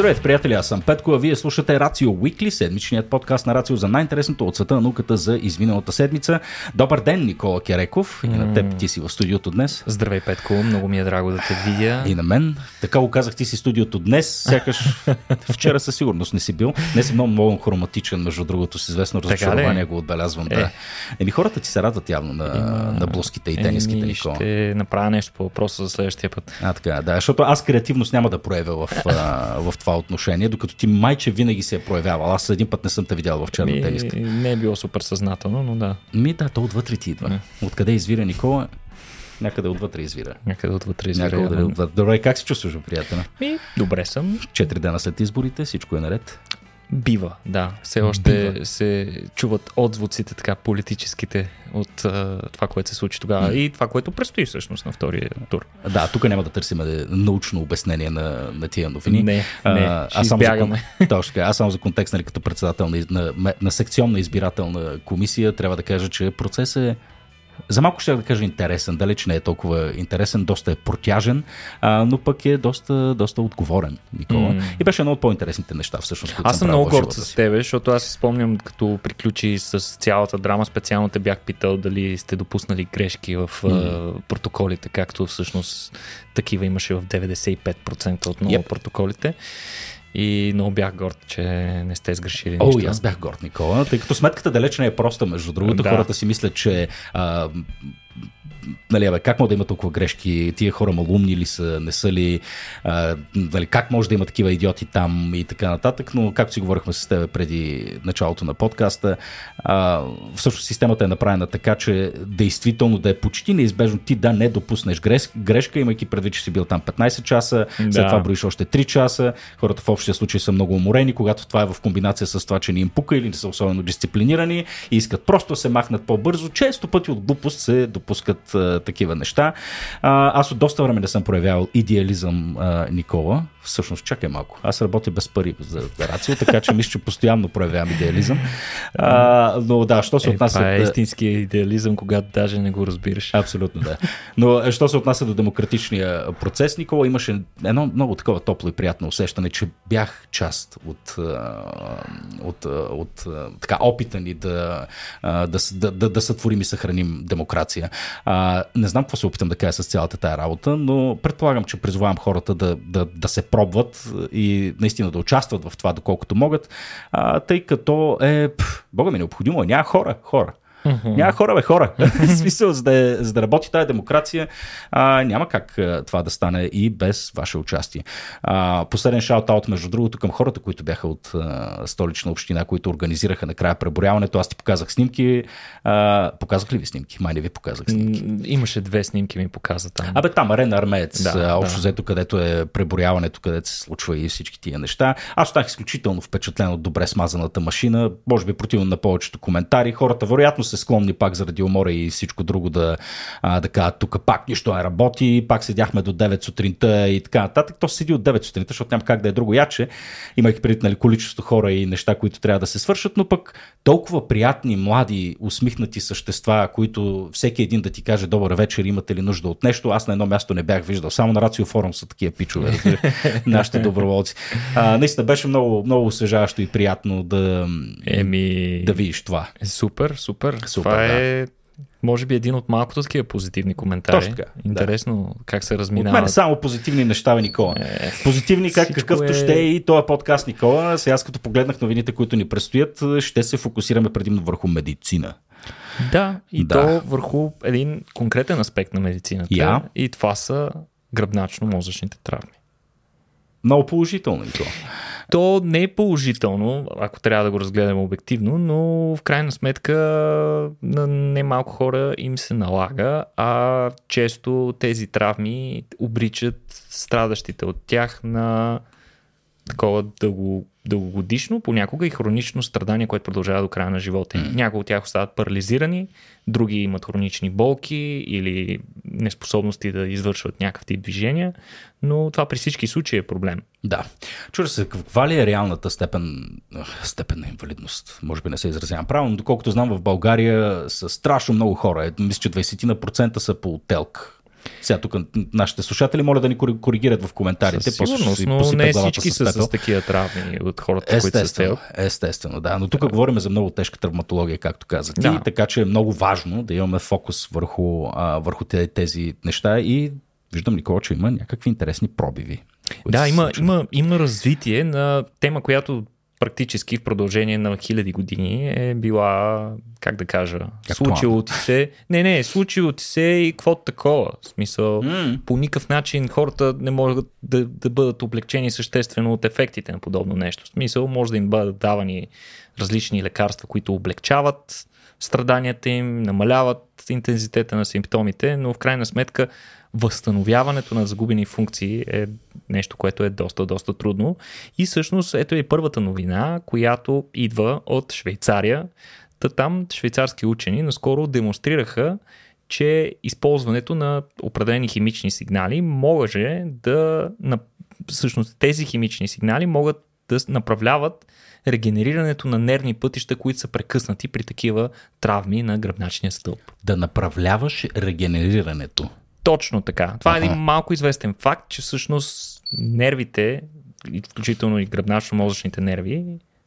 Здравейте, приятели, аз съм Петко, а вие слушате Рацио Уикли, седмичният подкаст на Рацио за най-интересното от света на науката за изминалата седмица. Добър ден, Никола Кереков. И на теб ти си в студиото днес. Здравей, Петко, много ми е драго да те видя. И на мен. Така го казах ти си студиото днес, сякаш вчера със сигурност не си бил. Не си много, много хроматичен, между другото, с известно разочарование го отбелязвам. Е. Да. Еми хората ти се радват явно на, Има... на блуските и тениските, Никола. Ще направя нещо по въпроса за следващия път. А, така, да, защото аз креативност няма да проявя в, в това отношение, докато ти майче винаги се е проявявал. Аз един път не съм те видял в черна тениска. Не е било супер съзнателно, но да. Ми да, то отвътре ти идва. Не. Откъде извира Никола? Някъде отвътре извира. Някъде отвътре извира. Някъде отвътре. Добре, как се чувстваш, приятел? Ми, добре съм. Четири дена след изборите, всичко е наред. Бива, да. Все още Бива. се чуват отзвуците така политическите от а, това, което се случи тогава и това, което предстои всъщност на втория тур. Да, тук няма да търсим научно обяснение на, на тия новини. Не, не а, аз само за, точно, аз само за контекст, нали, като председател на, на, на секционна избирателна комисия, трябва да кажа, че процесът е за малко ще да кажа интересен, далеч не е толкова интересен, доста е протяжен, а, но пък е доста, доста отговорен, Никола. Mm. И беше едно от по-интересните неща, всъщност. Аз съм много горд с тебе, защото аз си спомням, като приключи с цялата драма, специално те бях питал дали сте допуснали грешки в mm. протоколите, както всъщност такива имаше в 95% от много yep. протоколите. И много бях горд, че не сте сгрешили О, нищо. аз бях горд, Никола, тъй като сметката далеч не е проста, между другото. Да. Хората си мислят, че а, нали, бе, как може да има толкова грешки, тия хора малумни ли са, не са ли, а, нали, как може да има такива идиоти там и така нататък, но както си говорихме с теб преди началото на подкаста, а, всъщност системата е направена така, че действително да е почти неизбежно ти да не допуснеш грешка, имайки предвид, че си бил там 15 часа, да. след това броиш още 3 часа, хората в общия случай са много уморени, когато това е в комбинация с това, че ни им пука или не са особено дисциплинирани и искат просто да се махнат по-бързо, често пъти от глупост се допускат а, такива неща. А, аз от доста време не съм проявявал идеализъм, а, Никола. Всъщност, чакай малко. Аз работя без пари за, за рацио, така че мисля, че постоянно проявявам идеализъм. А, но да, що се е, отнася. Това е истинския идеализъм, когато даже не го разбираш. Абсолютно, да. Но що се отнася до демократичния процес, Никола, имаше едно много такова топло и приятно усещане, че бях част от, от, от, от така, опита ни да, да, да, да, да сътворим и съхраним демокрация. А, не знам какво се опитам да кажа с цялата тая работа, но предполагам, че призовавам хората да, да, да се пробват и наистина да участват в това, доколкото могат, а, тъй като е, пъл, бога ми, необходимо е, няма хора, хора. Mm-hmm. Няма хора, бе, хора. В смисъл, за да, е, за да работи тази демокрация, а, няма как а, това да стане и без ваше участие. А, последен шаут-аут, между другото, към хората, които бяха от а, столична община, които организираха накрая преборяването. Аз ти показах снимки. А, показах ли ви снимки? Май не ви показах снимки. Имаше две снимки, ми показа там. Абе, там арена Армеец, да, общо да. взето, където е преборяването, където се случва и всички тия неща. Аз останах изключително впечатлен от добре смазаната машина. Може би противно на повечето коментари. Хората, вероятно, са склонни пак заради умора и всичко друго да, а, да кажат, тук пак нищо не работи, пак седяхме до 9 сутринта и така нататък. То седи от 9 сутринта, защото няма как да е друго яче, имайки предвид нали, количество хора и неща, които трябва да се свършат, но пък толкова приятни, млади, усмихнати същества, които всеки един да ти каже добър вечер, имате ли нужда от нещо. Аз на едно място не бях виждал. Само на Рацио форум са такива пичове, нашите доброволци. А, наистина беше много, много освежаващо и приятно да, Еми... да видиш това. Супер, супер. Супер това е може би един от малкото такива позитивни коментари. Точно така. Интересно да. как се разминава. От мен само позитивни неща, бе, Никола. Е, позитивни, как, какъвто е... ще е и този подкаст, Никола. Сега, аз като погледнах новините, които ни предстоят, ще се фокусираме предимно върху медицина. Да, и да. то върху един конкретен аспект на медицината. Я. И това са гръбначно-мозъчните травми. Много положително и то. То не е положително, ако трябва да го разгледаме обективно, но в крайна сметка на немалко хора им се налага, а често тези травми обричат страдащите от тях на такова дълго, дългогодишно, понякога и хронично страдание, което продължава до края на живота им. Mm. Някои от тях остават парализирани, други имат хронични болки или неспособности да извършват някакъв тип движения, но това при всички случаи е проблем. Да. Чува се, каква ли е реалната степен, степен на инвалидност? Може би не се изразявам правилно, доколкото знам в България са страшно много хора. Мисля, че 20% са по телк Сега тук нашите слушатели моля да ни коригират в коментарите. Със сигурност, но не всички са с, с такива травми от хората, естествено, които са Естествено, да. Но тук да. говорим за много тежка травматология, както каза ти, да. така че е много важно да имаме фокус върху, а, върху тези неща и виждам, Никола, че има някакви интересни пробиви. Да, има, има, има развитие на тема, която практически в продължение на хиляди години е била, как да кажа, как случило ти се. Не, не, случило ти се и какво такова. В смисъл, mm. по никакъв начин хората не могат да, да бъдат облегчени съществено от ефектите на подобно нещо. В смисъл, може да им бъдат давани различни лекарства, които облегчават страданията им, намаляват интензитета на симптомите, но в крайна сметка възстановяването на загубени функции е нещо, което е доста, доста трудно. И всъщност ето е първата новина, която идва от Швейцария. Та там швейцарски учени наскоро демонстрираха, че използването на определени химични сигнали може да. Всъщност тези химични сигнали могат да направляват регенерирането на нервни пътища, които са прекъснати при такива травми на гръбначния стълб. Да направляваш регенерирането. Точно така. Това е един малко известен факт, че всъщност нервите, включително и гръбначно-мозъчните нерви,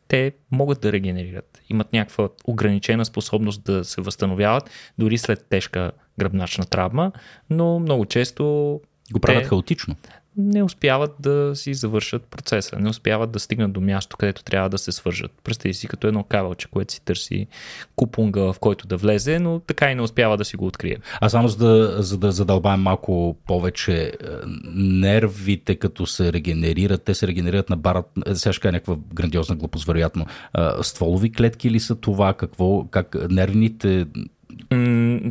те могат да регенерират. Имат някаква ограничена способност да се възстановяват, дори след тежка гръбначна травма, но много често го правят те... хаотично не успяват да си завършат процеса, не успяват да стигнат до място, където трябва да се свържат. Представи си като едно кабелче, което си търси купунга, в който да влезе, но така и не успява да си го открие. А само за да, за да задълбаем малко повече, е, нервите като се регенерират, те се регенерират на барат, е, сега ще някаква грандиозна глупост, вероятно. Стволови клетки ли са това? Какво, как нервните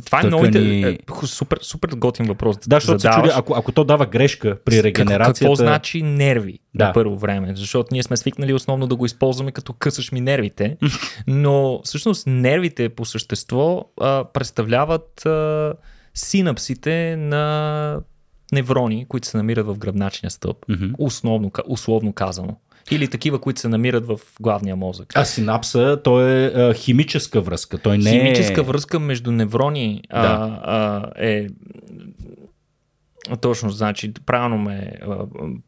това е много е, супер, супер готин въпрос. Да, защото се чуди, ако, ако то дава грешка при регенерацията. Какво значи нерви да. на първо време? Защото ние сме свикнали основно да го използваме като късаш ми нервите, но всъщност нервите по същество а, представляват а, синапсите на неврони, които се намират в гръбначния стълб. Mm-hmm. Основно, условно казано. Или такива, които се намират в главния мозък. А синапса, то е а, химическа връзка. Той не е- химическа е... връзка между неврони да. а, а, е точно, значи, правилно ме а,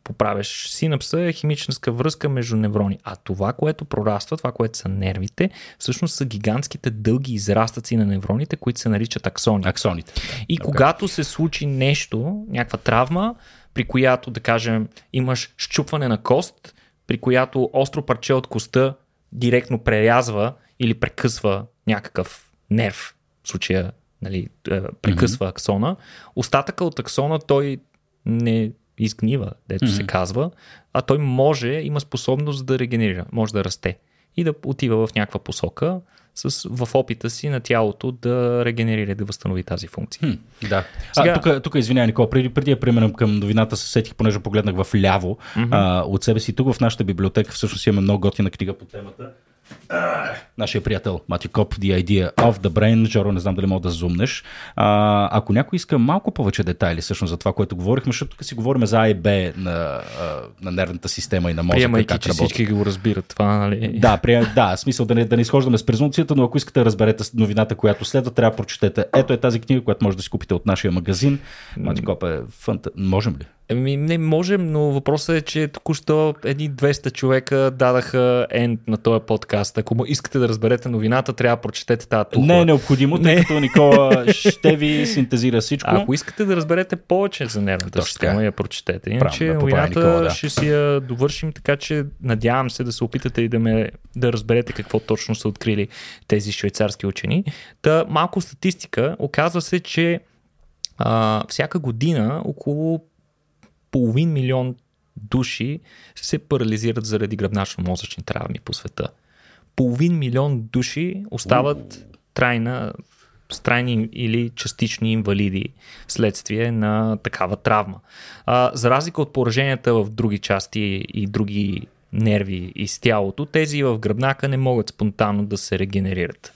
поправяш. Синапса е химическа връзка между неврони. А това, което прораства, това, което са нервите, всъщност са гигантските дълги израстъци на невроните, които се наричат аксони. Аксоните. И okay. когато се случи нещо, някаква травма, при която, да кажем, имаш щупване на кост, при която остро парче от коста директно прерязва или прекъсва някакъв нерв, в случая нали, е, прекъсва mm-hmm. аксона, остатъка от аксона той не изгнива, дето mm-hmm. се казва, а той може, има способност да регенерира, може да расте и да отива в някаква посока, с, в опита си на тялото да регенерира, да възстанови тази функция. Хм, да. Сега... А, тук, тук извинявай, Никола, преди, преди да преминем към новината, се сетих, понеже погледнах в ляво mm-hmm. а, от себе си. Тук в нашата библиотека всъщност имаме много готина книга по темата нашия приятел Мати Коп, The Idea of the Brain. Жоро, не знам дали мога да зумнеш. А, ако някой иска малко повече детайли всъщност за това, което говорихме, защото тук си говорим за А и Б на, на нервната система и на мозъка. Приемайки, как че работи. всички го разбират това, нали? Да, прием, да, смисъл да не, да не изхождаме с презумцията, но ако искате да разберете новината, която следва, трябва да прочетете. Ето е тази книга, която може да си купите от нашия магазин. Мати Коп е фанта... Можем ли? Еми, не можем, но въпросът е, че току-що едни 200 човека дадаха енд на този подкаст. Ако му искате да разберете новината, трябва да прочетете тази тухла. Не е необходимо, тъй като Никола ще ви синтезира всичко. А, ако искате да разберете повече за нервната Точно система, я прочетете. Иначе да новината Никола, да. ще си я довършим, така че надявам се да се опитате и да, ме, да разберете какво точно са открили тези швейцарски учени. Та малко статистика. Оказва се, че а, всяка година около половин милион души се парализират заради гръбначно-мозъчни травми по света. Половин милион души остават трайна, трайни или частични инвалиди вследствие на такава травма. А, за разлика от пораженията в други части и други нерви из тялото, тези в гръбнака не могат спонтанно да се регенерират.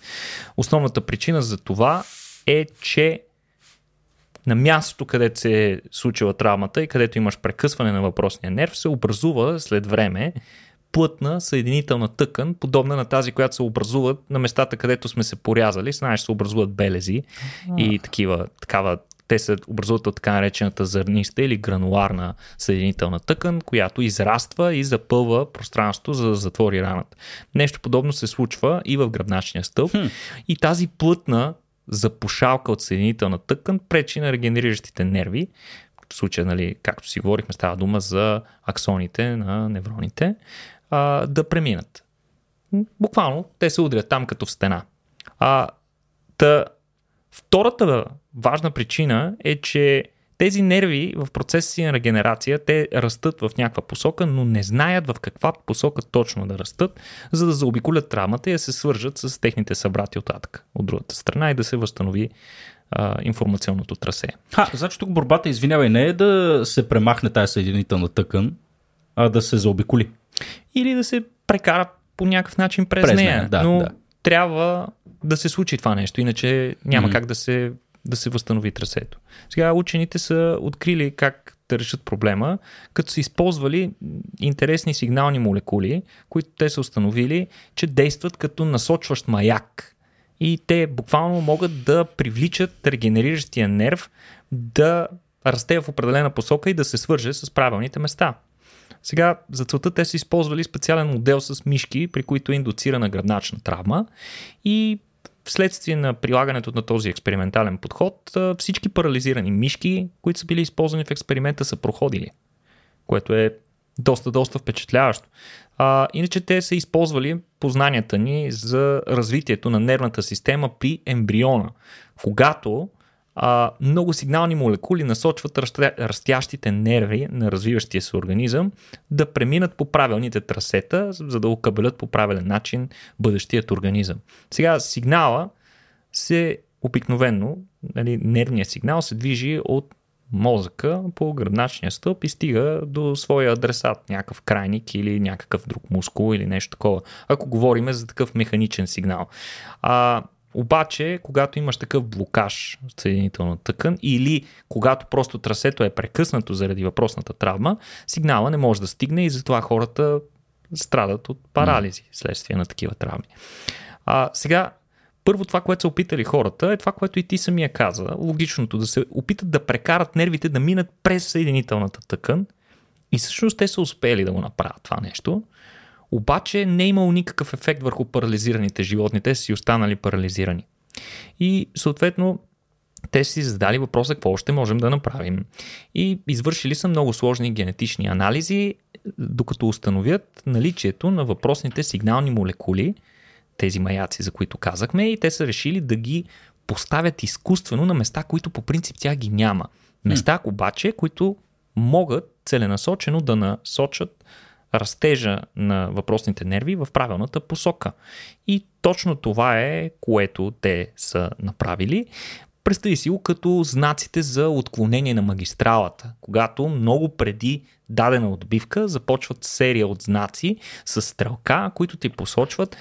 Основната причина за това е, че на мястото, където се е случила травмата и където имаш прекъсване на въпросния нерв, се образува след време плътна съединителна тъкан, подобна на тази, която се образуват на местата, където сме се порязали. Знаеш, се образуват белези а. и такива, такава те се образуват от така наречената зърниста или грануларна съединителна тъкан, която израства и запълва пространството, за да затвори раната. Нещо подобно се случва и в гръбначния стълб. Хм. И тази плътна запушалка от съединителна тъкан пречи на регенериращите нерви. В случая, нали, както си говорихме, става дума за аксоните на невроните, а, да преминат. Буквално те се удрят там като в стена. А, та, втората важна причина е, че тези нерви в процеса си на регенерация, те растат в някаква посока, но не знаят в каква посока точно да растат, за да заобиколят травмата и да се свържат с техните събрати от атака от другата страна и да се възстанови а, информационното трасе. Ха, значи тук борбата, извинявай, не е да се премахне тази съединителна тъкън, а да се заобиколи. Или да се прекара по някакъв начин през, през нея. нея да, но да. трябва да се случи това нещо, иначе няма mm-hmm. как да се, да се възстанови трасето. Сега учените са открили как да решат проблема, като са използвали интересни сигнални молекули, които те са установили, че действат като насочващ маяк. И те буквално могат да привличат регенериращия нерв да расте в определена посока и да се свърже с правилните места. Сега за целта те са използвали специален модел с мишки, при които е индуцирана гръбначна травма и вследствие на прилагането на този експериментален подход, всички парализирани мишки, които са били използвани в експеримента, са проходили, което е доста, доста впечатляващо. А, иначе те са използвали познанията ни за развитието на нервната система при ембриона. Когато а, много сигнални молекули насочват растя, растящите нерви на развиващия се организъм да преминат по правилните трасета, за да окабелят по правилен начин бъдещият организъм. Сега сигнала се обикновенно, нали, нервният сигнал се движи от мозъка по гръбначния стълб и стига до своя адресат, някакъв крайник или някакъв друг мускул или нещо такова, ако говорим за такъв механичен сигнал. А, обаче, когато имаш такъв блокаж в съединителна тъкан или когато просто трасето е прекъснато заради въпросната травма, сигнала не може да стигне и затова хората страдат от парализи следствие на такива травми. А, сега, първо това, което са опитали хората, е това, което и ти самия каза. Логичното да се опитат да прекарат нервите да минат през съединителната тъкан. И всъщност те са успели да го направят това нещо. Обаче не е имало никакъв ефект върху парализираните животни. Те са си останали парализирани. И съответно те си задали въпроса какво още можем да направим. И извършили са много сложни генетични анализи, докато установят наличието на въпросните сигнални молекули, тези маяци, за които казахме, и те са решили да ги поставят изкуствено на места, които по принцип тя ги няма. Места обаче, които могат целенасочено да насочат растежа на въпросните нерви в правилната посока. И точно това е, което те са направили. Представи си го като знаците за отклонение на магистралата, когато много преди дадена отбивка започват серия от знаци с стрелка, които ти посочват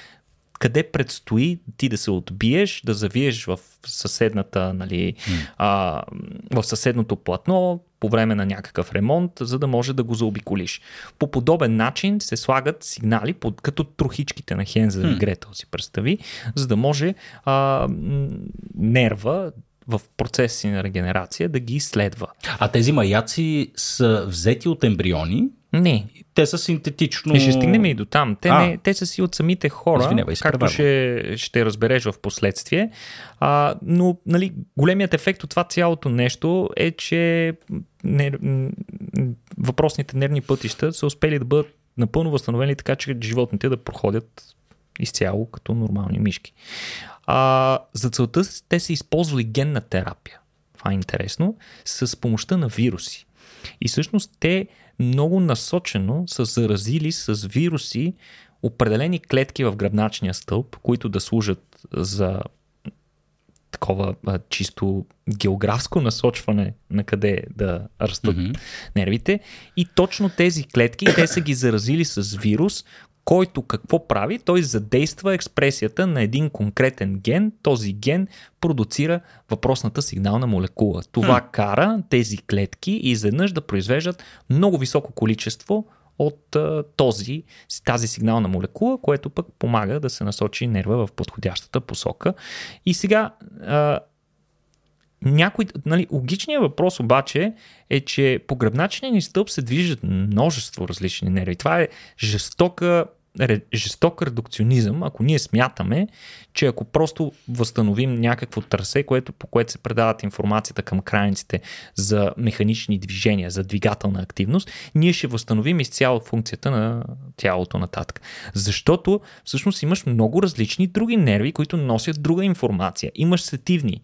къде предстои ти да се отбиеш, да завиеш в съседната, нали, mm. а, в съседното платно по време на някакъв ремонт, за да може да го заобиколиш. По подобен начин се слагат сигнали, под, като трохичките на Хензел и Гретел си представи, за да може а, нерва в процеси на регенерация да ги изследва. А тези маяци са взети от ембриони не. Те са синтетично... И ще стигнем и до там. Те, не, те са си от самите хора, Извинявай, както ще, ще разбереш в последствие. А, но нали, големият ефект от това цялото нещо е, че не, въпросните нервни пътища са успели да бъдат напълно възстановени така, че животните да проходят изцяло като нормални мишки. А, за целта те са използвали генна терапия. Това е интересно. С помощта на вируси. И всъщност те много насочено са заразили с вируси определени клетки в гръбначния стълб, които да служат за такова а, чисто географско насочване на къде да растат mm-hmm. нервите. И точно тези клетки, те са ги заразили с вирус, който какво прави? Той задейства експресията на един конкретен ген. Този ген продуцира въпросната сигнална молекула. Това хм. кара тези клетки изведнъж да произвеждат много високо количество от този, тази сигнална молекула, което пък помага да се насочи нерва в подходящата посока. И сега някой, нали, логичният въпрос обаче е, че по гръбначния ни стълб се движат множество различни нерви. Това е жестока жесток редукционизъм, ако ние смятаме, че ако просто възстановим някакво трасе, което, по което се предават информацията към крайниците за механични движения, за двигателна активност, ние ще възстановим изцяло функцията на тялото нататък. Защото всъщност имаш много различни други нерви, които носят друга информация. Имаш сетивни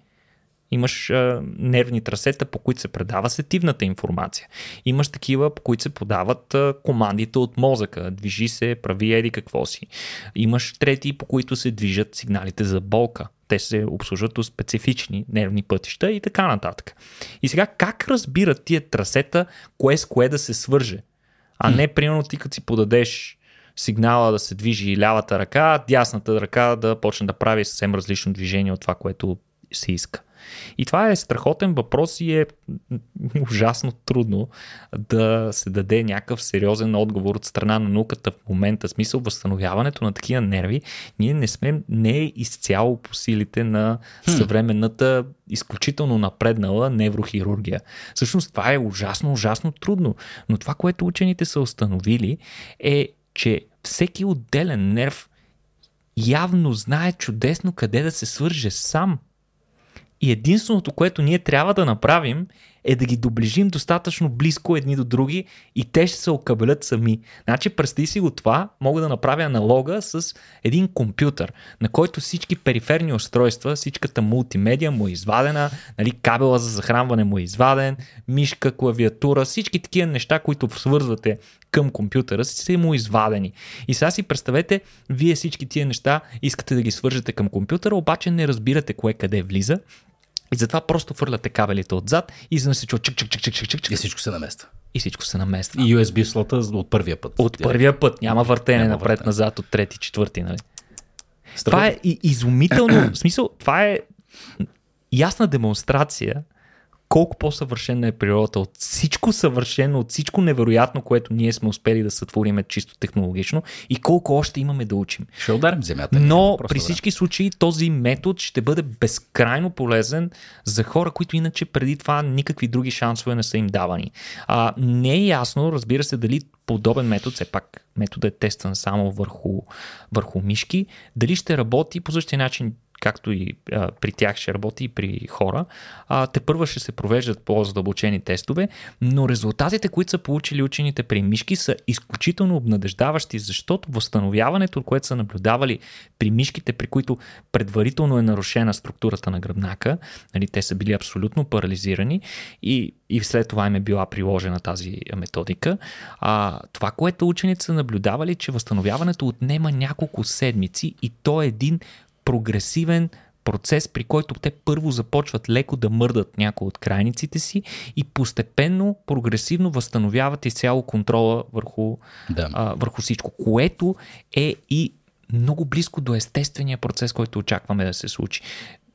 Имаш а, нервни трасета, по които се предава сетивната информация. Имаш такива, по които се подават а, командите от мозъка. Движи се, прави еди какво си. Имаш трети, по които се движат сигналите за болка. Те се обслужват от специфични нервни пътища и така нататък. И сега как разбират тия трасета, кое с кое да се свърже? А не, примерно, ти като си подадеш сигнала да се движи лявата ръка, дясната ръка да почне да прави съвсем различно движение от това, което се иска. И това е страхотен въпрос и е ужасно трудно да се даде някакъв сериозен отговор от страна на науката в момента. Смисъл възстановяването на такива нерви, ние не сме, не е изцяло по силите на съвременната изключително напреднала неврохирургия. Всъщност това е ужасно, ужасно трудно. Но това, което учените са установили е, че всеки отделен нерв явно знае чудесно къде да се свърже сам и единственото, което ние трябва да направим е да ги доближим достатъчно близко едни до други и те ще се окабелят сами. Значи, представи си го това, мога да направя аналога с един компютър, на който всички периферни устройства, всичката мултимедия му е извадена, нали, кабела за захранване му е изваден, мишка, клавиатура, всички такива неща, които свързвате към компютъра си са му извадени. И сега си представете, вие всички тия неща искате да ги свържете към компютъра, обаче не разбирате кое къде влиза и затова просто фърляте кабелите отзад и за се чува чик, чик, чик, чик, чик, чик. И всичко се намества. И всичко се намества. И USB слота от първия път. От първия път. Няма въртене напред-назад от трети, четвърти. Нали? Това е изумително. в смисъл, това е ясна демонстрация колко по-съвършена е природата от всичко съвършено, от всичко невероятно, което ние сме успели да сътвориме чисто технологично и колко още имаме да учим. Ще ударим земята. Но при всички случаи този метод ще бъде безкрайно полезен за хора, които иначе преди това никакви други шансове не са им давани. А, не е ясно, разбира се, дали подобен метод, все пак методът е тестван само върху, върху мишки, дали ще работи по същия начин, както и а, при тях ще работи и при хора. А, те първа ще се провеждат по-задълбочени тестове, но резултатите, които са получили учените при мишки са изключително обнадеждаващи, защото възстановяването, което са наблюдавали при мишките, при които предварително е нарушена структурата на гръбнака, нали, те са били абсолютно парализирани и, и след това им е била приложена тази методика. А, това, което учените са наблюдавали, че възстановяването отнема няколко седмици и то е един прогресивен процес, при който те първо започват леко да мърдат някои от крайниците си и постепенно, прогресивно възстановяват изцяло контрола върху, да. а, върху всичко, което е и много близко до естествения процес, който очакваме да се случи.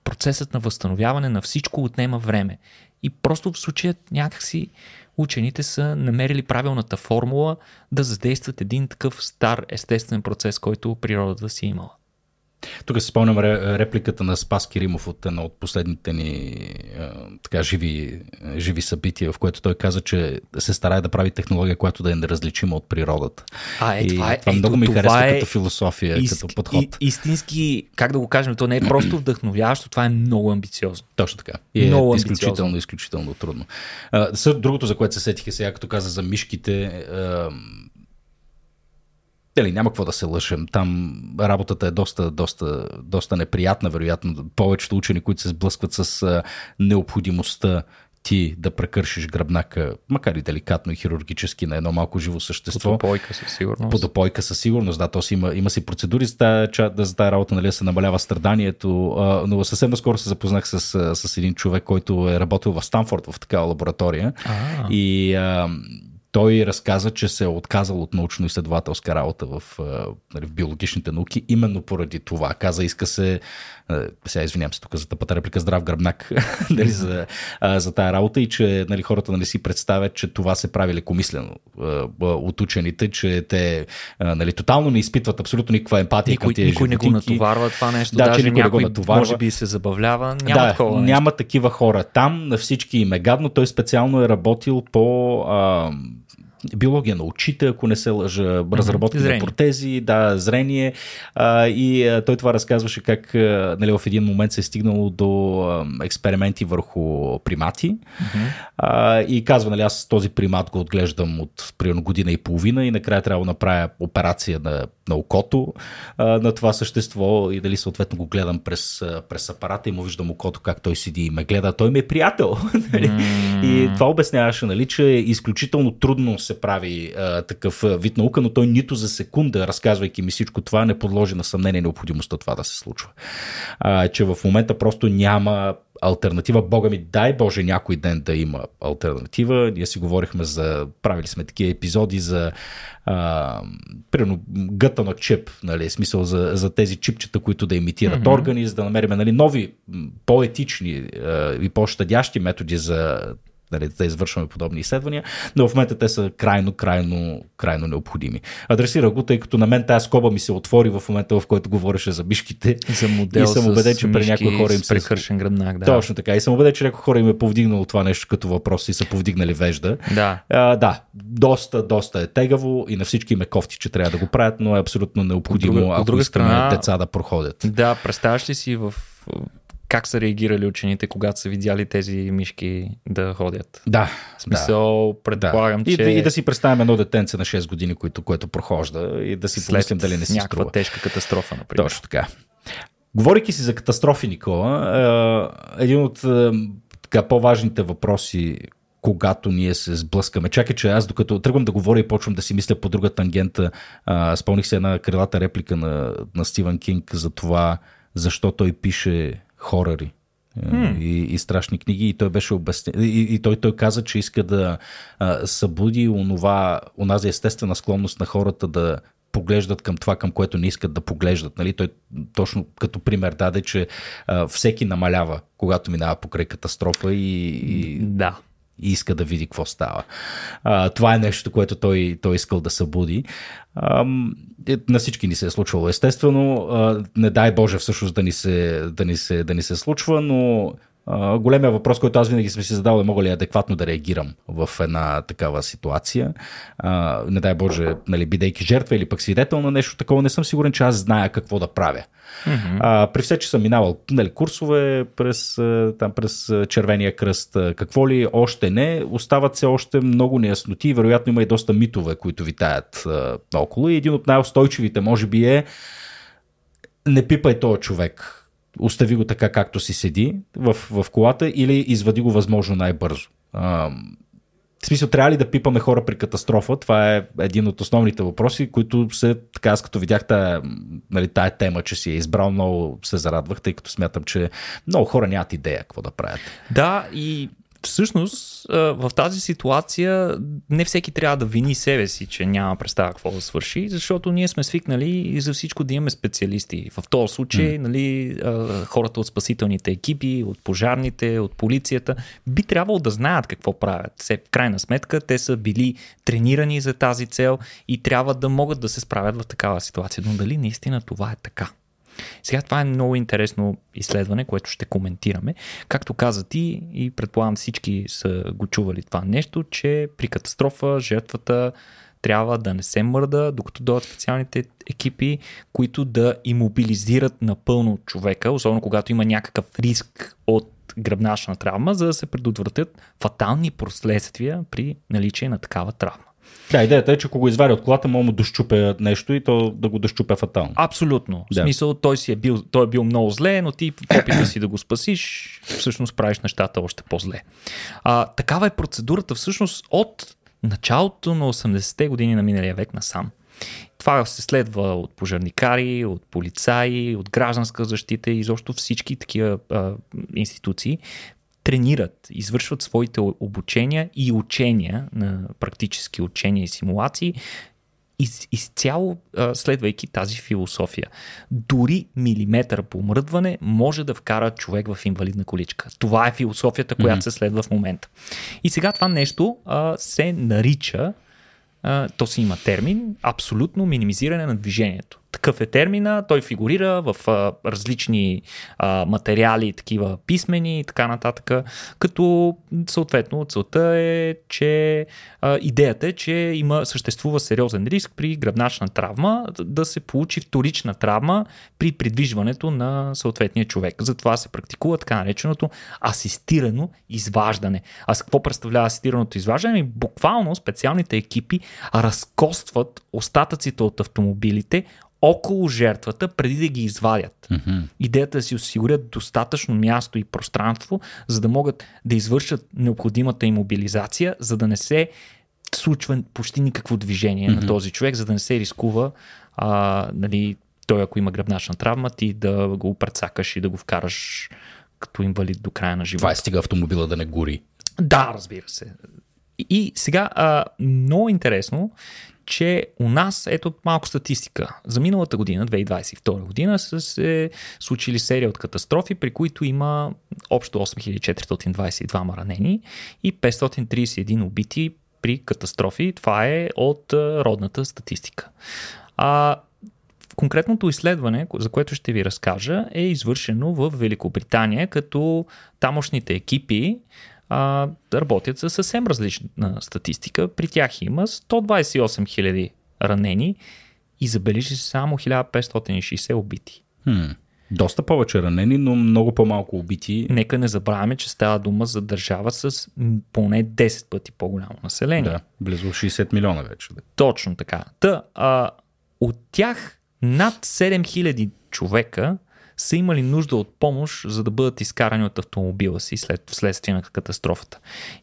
Процесът на възстановяване на всичко отнема време. И просто в случая някакси учените са намерили правилната формула да задействат един такъв стар естествен процес, който природата си е имала. Тук се спомням репликата на Спас Киримов от едно от последните ни така, живи, живи събития, в което той каза, че се старае да прави технология, която да е неразличима от природата. А, е, и това, е, това много ми това харесва е като философия, из, като подход. И, истински, как да го кажем, то не е просто вдъхновяващо, това е много амбициозно. Точно така. И е много изключително, амбициозно. изключително трудно. А, другото, за което се сетиха сега, като каза за мишките, а, Дали, няма какво да се лъжем. Там работата е доста, доста, доста неприятна, вероятно. Повечето учени, които се сблъскват с необходимостта ти да прекършиш гръбнака, макар и деликатно и хирургически на едно малко живо същество. Подопойка със сигурност. Подопойка със сигурност, да. То си има, има си процедури за тази, за тази работа, нали, се намалява страданието. А, но съвсем наскоро се запознах с, с един човек, който е работил в Станфорд в такава лаборатория. А. И а, той разказа, че се е отказал от научно-изследователска работа в, нали, в биологичните науки, именно поради това. Каза, иска се, сега извинявам се тук за тъпата реплика, здрав гръбнак нали, за, за тая работа и че нали, хората нали, си представят, че това се прави лекомислено от учените, че те нали, тотално не изпитват абсолютно никаква емпатия никой, към тези Никой животинки. не го натоварва това нещо, да, даже че никой някой не го натоварва. може би се забавлява, няма да, такова няма такива хора там, на всички им е гадно. Той специално е работил по а, биология на очите, ако не се лъжа, разработки Зрение. на протези, да, зрение. А, и а, той това разказваше как а, нали, в един момент се е стигнало до а, експерименти върху примати. А, и казва, нали, аз този примат го отглеждам от примерно година и половина и накрая трябва да направя операция на, на окото а, на това същество и дали съответно го гледам през, през апарата и му виждам окото как той седи и ме гледа. Той ми е приятел. нали? И това обясняваше, нали, че изключително трудно се прави а, такъв вид наука, но той нито за секунда, разказвайки ми всичко това, не подложи на съмнение необходимостта това да се случва. А, че в момента просто няма альтернатива. Бога ми, дай Боже някой ден да има альтернатива. Ние си говорихме за, правили сме такива епизоди за а, примерно гътано чип, нали, смисъл за, за тези чипчета, които да имитират mm-hmm. органи, за да намерим нали, нови, по-етични а, и по-щадящи методи за нали, да извършваме подобни изследвания, но в момента те са крайно, крайно, крайно необходими. Адресирах го, тъй като на мен тази скоба ми се отвори в момента, в който говореше за мишките. За модел и съм убеден, че при някои хора им се... прекършен гръбнак, да. Точно така. И съм убеден, че някои хора им е повдигнало това нещо като въпрос и са повдигнали вежда. Да. А, да, доста, доста е тегаво и на всички им е кофти, че трябва да го правят, но е абсолютно необходимо, От друга- от ако друга искаме страна- деца да проходят. Да, представяш ли си в как са реагирали учените, когато са видяли тези мишки да ходят? Да, В смисъл, предполагам, и, че да, и да си представим едно детенце на 6 години, което, което прохожда и да си след помислим дали не си някаква струва. тежка катастрофа, например. Точно така. Говорейки си за катастрофи, Никола, е, един от е, така, по-важните въпроси, когато ние се сблъскаме. Чакай, че аз докато тръгвам да говоря и почвам да си мисля по друга тангента, а, спомних се една крилата реплика на, на Стивън Кинг за това, защо той пише хорари hmm. и, и страшни книги и той беше обясня... и, и той, той каза, че иска да а, събуди онова, онази естествена склонност на хората да поглеждат към това, към което не искат да поглеждат. Нали? Той точно като пример даде, че а, всеки намалява, когато минава покрай катастрофа и, и, Да. И иска да види какво става. А, това е нещо, което той, той искал да събуди. А, на всички ни се е случвало, естествено. А, не дай Боже всъщност да ни се, да ни се, да ни се случва, но големия въпрос, който аз винаги съм си задал е мога ли адекватно да реагирам в една такава ситуация. А, не дай Боже, нали, бидейки жертва или пък свидетел на нещо такова, не съм сигурен, че аз зная какво да правя. Mm-hmm. А, при все, че съм минавал нали, курсове през, там, през Червения кръст, какво ли още не, остават се още много неясноти и вероятно има и доста митове, които витаят а, около. И един от най-устойчивите, може би, е не пипай този човек. Остави го така, както си седи в, в колата или извади го възможно най-бързо. А, в смисъл, трябва ли да пипаме хора при катастрофа? Това е един от основните въпроси, които се, така аз като видях тая, нали, тая тема, че си е избрал, много се зарадвах, тъй като смятам, че много хора нямат идея какво да правят. Да, и всъщност в тази ситуация не всеки трябва да вини себе си, че няма представа какво да свърши, защото ние сме свикнали и за всичко да имаме специалисти. В този случай, mm. нали, хората от спасителните екипи, от пожарните, от полицията, би трябвало да знаят какво правят. Все, в крайна сметка, те са били тренирани за тази цел и трябва да могат да се справят в такава ситуация. Но дали наистина това е така? Сега това е много интересно изследване, което ще коментираме. Както каза ти и предполагам всички са го чували това нещо, че при катастрофа жертвата трябва да не се мърда, докато дойдат специалните екипи, които да имобилизират напълно човека, особено когато има някакъв риск от гръбначна травма, за да се предотвратят фатални последствия при наличие на такава травма. Да, идеята е, че ако го извади от колата, мога му дощупе нещо и то да го дощупе фатално. Абсолютно. В Да. смисъл, той, си е бил, той е бил много зле, но ти в опита си да го спасиш, всъщност правиш нещата още по-зле. А, такава е процедурата всъщност от началото на 80-те години на миналия век насам. Това се следва от пожарникари, от полицаи, от гражданска защита и изобщо всички такива а, институции тренират, извършват своите обучения и учения на практически учения и симулации из, изцяло а, следвайки тази философия. Дори милиметър по мръдване може да вкара човек в инвалидна количка. Това е философията, която mm-hmm. се следва в момента. И сега това нещо а, се нарича, а, то си има термин, абсолютно минимизиране на движението. Такъв е термина, той фигурира в а, различни а, материали, такива писмени и така нататък, като съответно целта е, че а, идеята е, че има, съществува сериозен риск при гръбначна травма да се получи вторична травма при придвижването на съответния човек. Затова се практикува така нареченото асистирано изваждане. А с какво представлява асистираното изваждане? Буквално специалните екипи разкостват остатъците от автомобилите около жертвата, преди да ги извадят. Mm-hmm. Идеята е да си осигурят достатъчно място и пространство, за да могат да извършат необходимата иммобилизация, за да не се случва почти никакво движение mm-hmm. на този човек, за да не се рискува а, нали, той, ако има гръбначна травма, ти да го прецакаш и да го вкараш като инвалид до края на живота. Това е стига автомобила да не гори. Да, разбира се. И сега, а, много интересно, че у нас, ето малко статистика. За миналата година, 2022 година, са се случили серия от катастрофи, при които има общо 8422 ранени и 531 убити при катастрофи. Това е от родната статистика. А, конкретното изследване, за което ще ви разкажа, е извършено в Великобритания, като тамошните екипи а, работят за съвсем различна статистика. При тях има 128 000 ранени и забележи само 1560 убити. Хм. Доста повече ранени, но много по-малко убити. Нека не забравяме, че става дума за държава с поне 10 пъти по-голямо население. Да, близо 60 милиона вече. Точно така. Та, а, от тях над 7000 човека са имали нужда от помощ, за да бъдат изкарани от автомобила си след вследствие на катастрофата.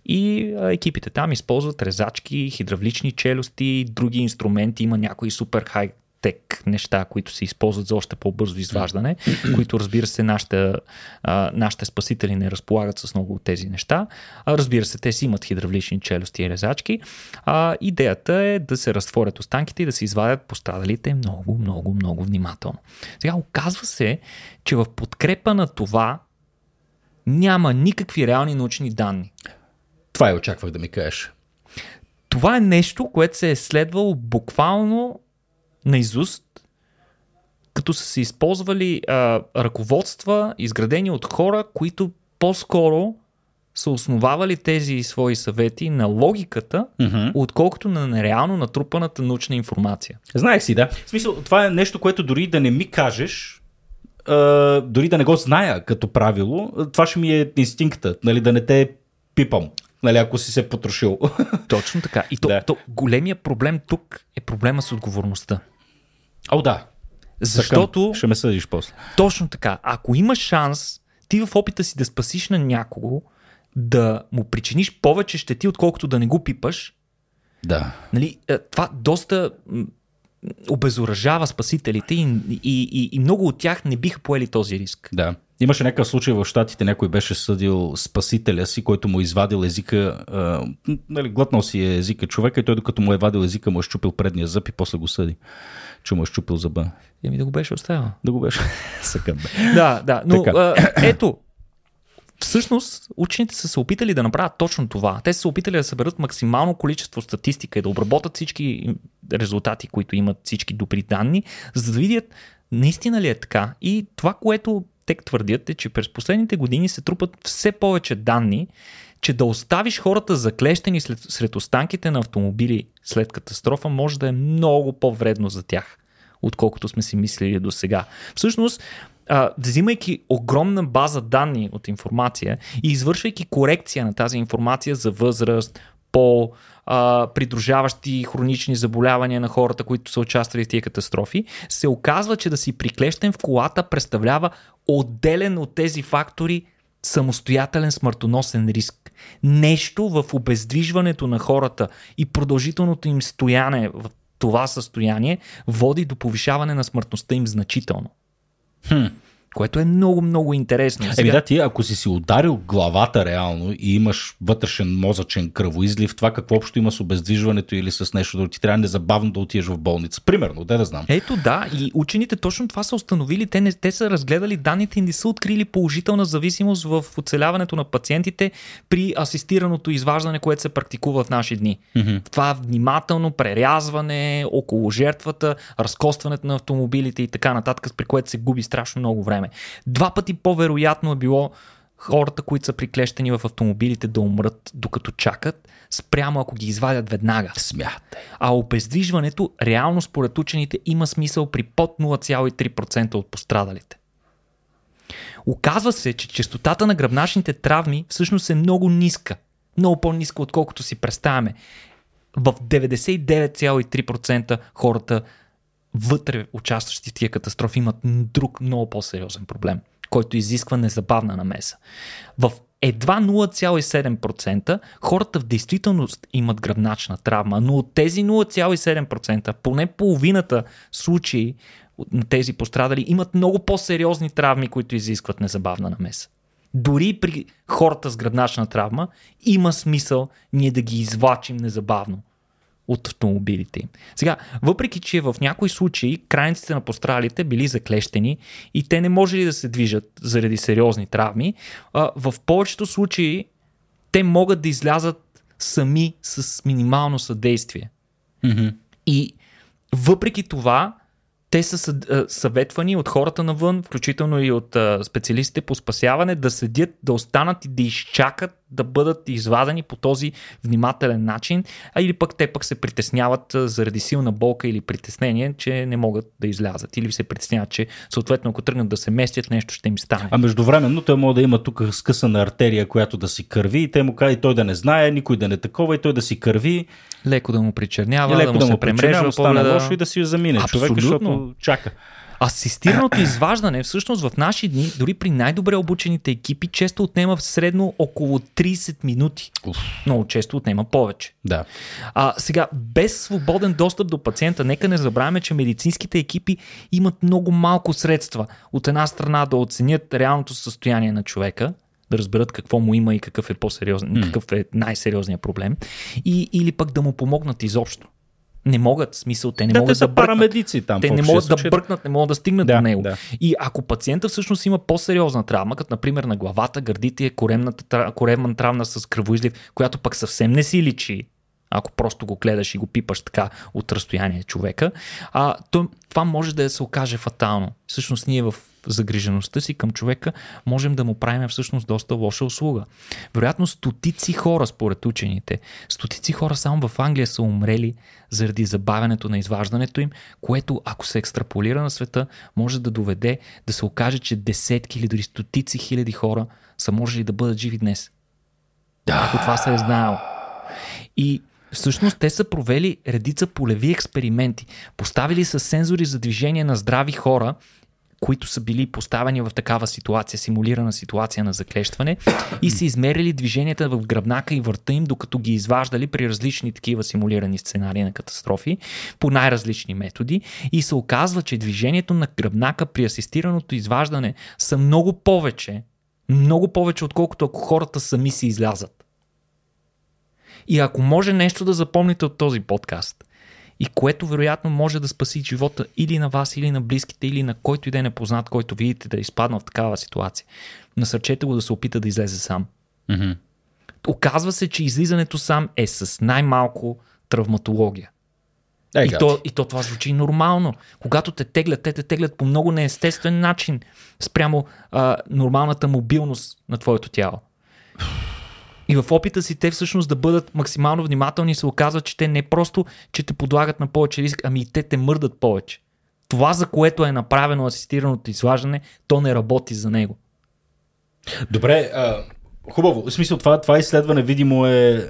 И екипите там използват резачки, хидравлични челюсти, други инструменти, има някои супер хай тек неща, които се използват за още по-бързо изваждане, които разбира се нашите, а, нашите спасители не разполагат с много от тези неща. А, разбира се, те си имат хидравлични челюсти и резачки. А, идеята е да се разтворят останките и да се извадят пострадалите много, много, много внимателно. Сега оказва се, че в подкрепа на това няма никакви реални научни данни. Това и очаквах да ми кажеш. Това е нещо, което се е следвало буквално наизуст, като са се използвали а, ръководства, изградени от хора, които по-скоро са основавали тези свои съвети на логиката, mm-hmm. отколкото на нереално натрупаната научна информация. Знаех си, да. В смисъл, това е нещо, което дори да не ми кажеш, а, дори да не го зная като правило, това ще ми е инстинкта, нали, да не те пипам нали, ако си се потрошил. Точно така. И то, да. то големия проблем тук е проблема с отговорността. О, да. Защото... Съкъм. Ще ме съдиш после. Точно така. Ако имаш шанс ти в опита си да спасиш на някого, да му причиниш повече щети, отколкото да не го пипаш, да. Нали, е, това доста обезоръжава спасителите и, и, и, и много от тях не биха поели този риск. Да. Имаше някакъв случай в Штатите, някой беше съдил спасителя си, който му извадил езика, а, нали, глътнал си е езика човека и той докато му е вадил езика му е щупил предния зъб и после го съди че му е щупил зъба. Еми да го беше оставил. Да го беше. Съкъм, да, да. Но а, ето, Всъщност, учените са се опитали да направят точно това. Те са се опитали да съберат максимално количество статистика и да обработат всички резултати, които имат всички добри данни, за да видят наистина ли е така. И това, което те твърдят е, че през последните години се трупат все повече данни, че да оставиш хората заклещени след, сред останките на автомобили след катастрофа може да е много по-вредно за тях, отколкото сме си мислили до сега. Всъщност, а, взимайки огромна база данни от информация и извършвайки корекция на тази информация за възраст, по придружаващи хронични заболявания на хората, които са участвали в тия катастрофи, се оказва, че да си приклещен в колата представлява отделен от тези фактори самостоятелен смъртоносен риск. Нещо в обездвижването на хората и продължителното им стояне в това състояние води до повишаване на смъртността им значително. Хм. Което е много, много интересно. Сега... Еми да, ти ако си си ударил главата реално и имаш вътрешен мозъчен кръвоизлив, това какво общо има с обездвижването или с нещо, да ти трябва незабавно да отидеш в болница. Примерно, да да знам. Ето да, и учените точно това са установили. Те, не, те са разгледали данните и не са открили положителна зависимост в оцеляването на пациентите при асистираното изваждане, което се практикува в наши дни. Mm-hmm. Това внимателно прерязване около жертвата, разкостването на автомобилите и така нататък, при което се губи страшно много време. Два пъти по-вероятно е било хората, които са приклещени в автомобилите да умрат докато чакат, спрямо ако ги извадят веднага. Смятай. А обездвижването реално според учените има смисъл при под 0,3% от пострадалите. Оказва се, че частотата на гръбначните травми всъщност е много ниска. Много по-ниска, отколкото си представяме. В 99,3% хората вътре участващи в тия катастрофи имат друг много по-сериозен проблем, който изисква незабавна намеса. В едва 0,7% хората в действителност имат гръбначна травма, но от тези 0,7% поне половината случаи на тези пострадали имат много по-сериозни травми, които изискват незабавна намеса. Дори при хората с гръбначна травма има смисъл ние да ги извлачим незабавно от автомобилите им. Сега, въпреки че в някои случаи крайниците на пострадалите били заклещени и те не можели да се движат заради сериозни травми, в повечето случаи те могат да излязат сами с минимално съдействие. Mm-hmm. И въпреки това, те са съветвани от хората навън, включително и от специалистите по спасяване, да седят, да останат и да изчакат да бъдат извадени по този внимателен начин, а или пък те пък се притесняват заради силна болка или притеснение, че не могат да излязат. Или се притесняват, че съответно ако тръгнат да се местят, нещо ще им стане. А междувременно той може да има тук скъсана артерия, която да си кърви и те му казват той да не знае, никой да не такова и той да си кърви. Леко да му причернява, леко да му, да му се премрежва, стане лошо и да си замине Абсолютно. човек, защото чака. Асистираното изваждане всъщност в наши дни, дори при най-добре обучените екипи, често отнема в средно около 30 минути. Уф. Много често отнема повече. Да. А, сега, без свободен достъп до пациента, нека не забравяме, че медицинските екипи имат много малко средства. От една страна да оценят реалното състояние на човека, да разберат какво му има и какъв е по-сериозен, mm. какъв е най-сериозният проблем, и, или пък да му помогнат изобщо не могат, смисъл, те не да, могат те да парамедици там. Те не могат да бръкнат, не могат да стигнат да, до него. Да. И ако пациента всъщност има по-сериозна травма, като например на главата, гърдите, коремната, коремна травма с кръвоизлив, която пък съвсем не си личи ако просто го гледаш и го пипаш така от разстояние човека, а, то, това може да се окаже фатално. Всъщност ние в загрижеността си към човека можем да му правим всъщност доста лоша услуга. Вероятно стотици хора, според учените, стотици хора само в Англия са умрели заради забавянето на изваждането им, което ако се екстраполира на света, може да доведе да се окаже, че десетки или дори стотици хиляди хора са можели да бъдат живи днес. Ако това се е знаел. И Всъщност те са провели редица полеви експерименти. Поставили са сензори за движение на здрави хора които са били поставени в такава ситуация, симулирана ситуация на заклещване и са измерили движенията в гръбнака и върта им, докато ги изваждали при различни такива симулирани сценарии на катастрофи по най-различни методи и се оказва, че движението на гръбнака при асистираното изваждане са много повече, много повече, отколкото ако хората сами си излязат. И ако може нещо да запомните от този подкаст – и което вероятно може да спаси живота или на вас, или на близките, или на който и да е непознат, който видите да е изпаднал в такава ситуация. Насърчете го да се опита да излезе сам. Mm-hmm. Оказва се, че излизането сам е с най-малко травматология. Е, и, то, и то това звучи нормално. Когато те теглят, те те теглят по много неестествен начин спрямо а, нормалната мобилност на твоето тяло. И в опита си те всъщност да бъдат максимално внимателни се оказва, че те не просто, че те подлагат на повече риск, ами и те те мърдат повече. Това, за което е направено асистираното излажане, то не работи за него. Добре, а, хубаво. В смисъл, това, това изследване видимо е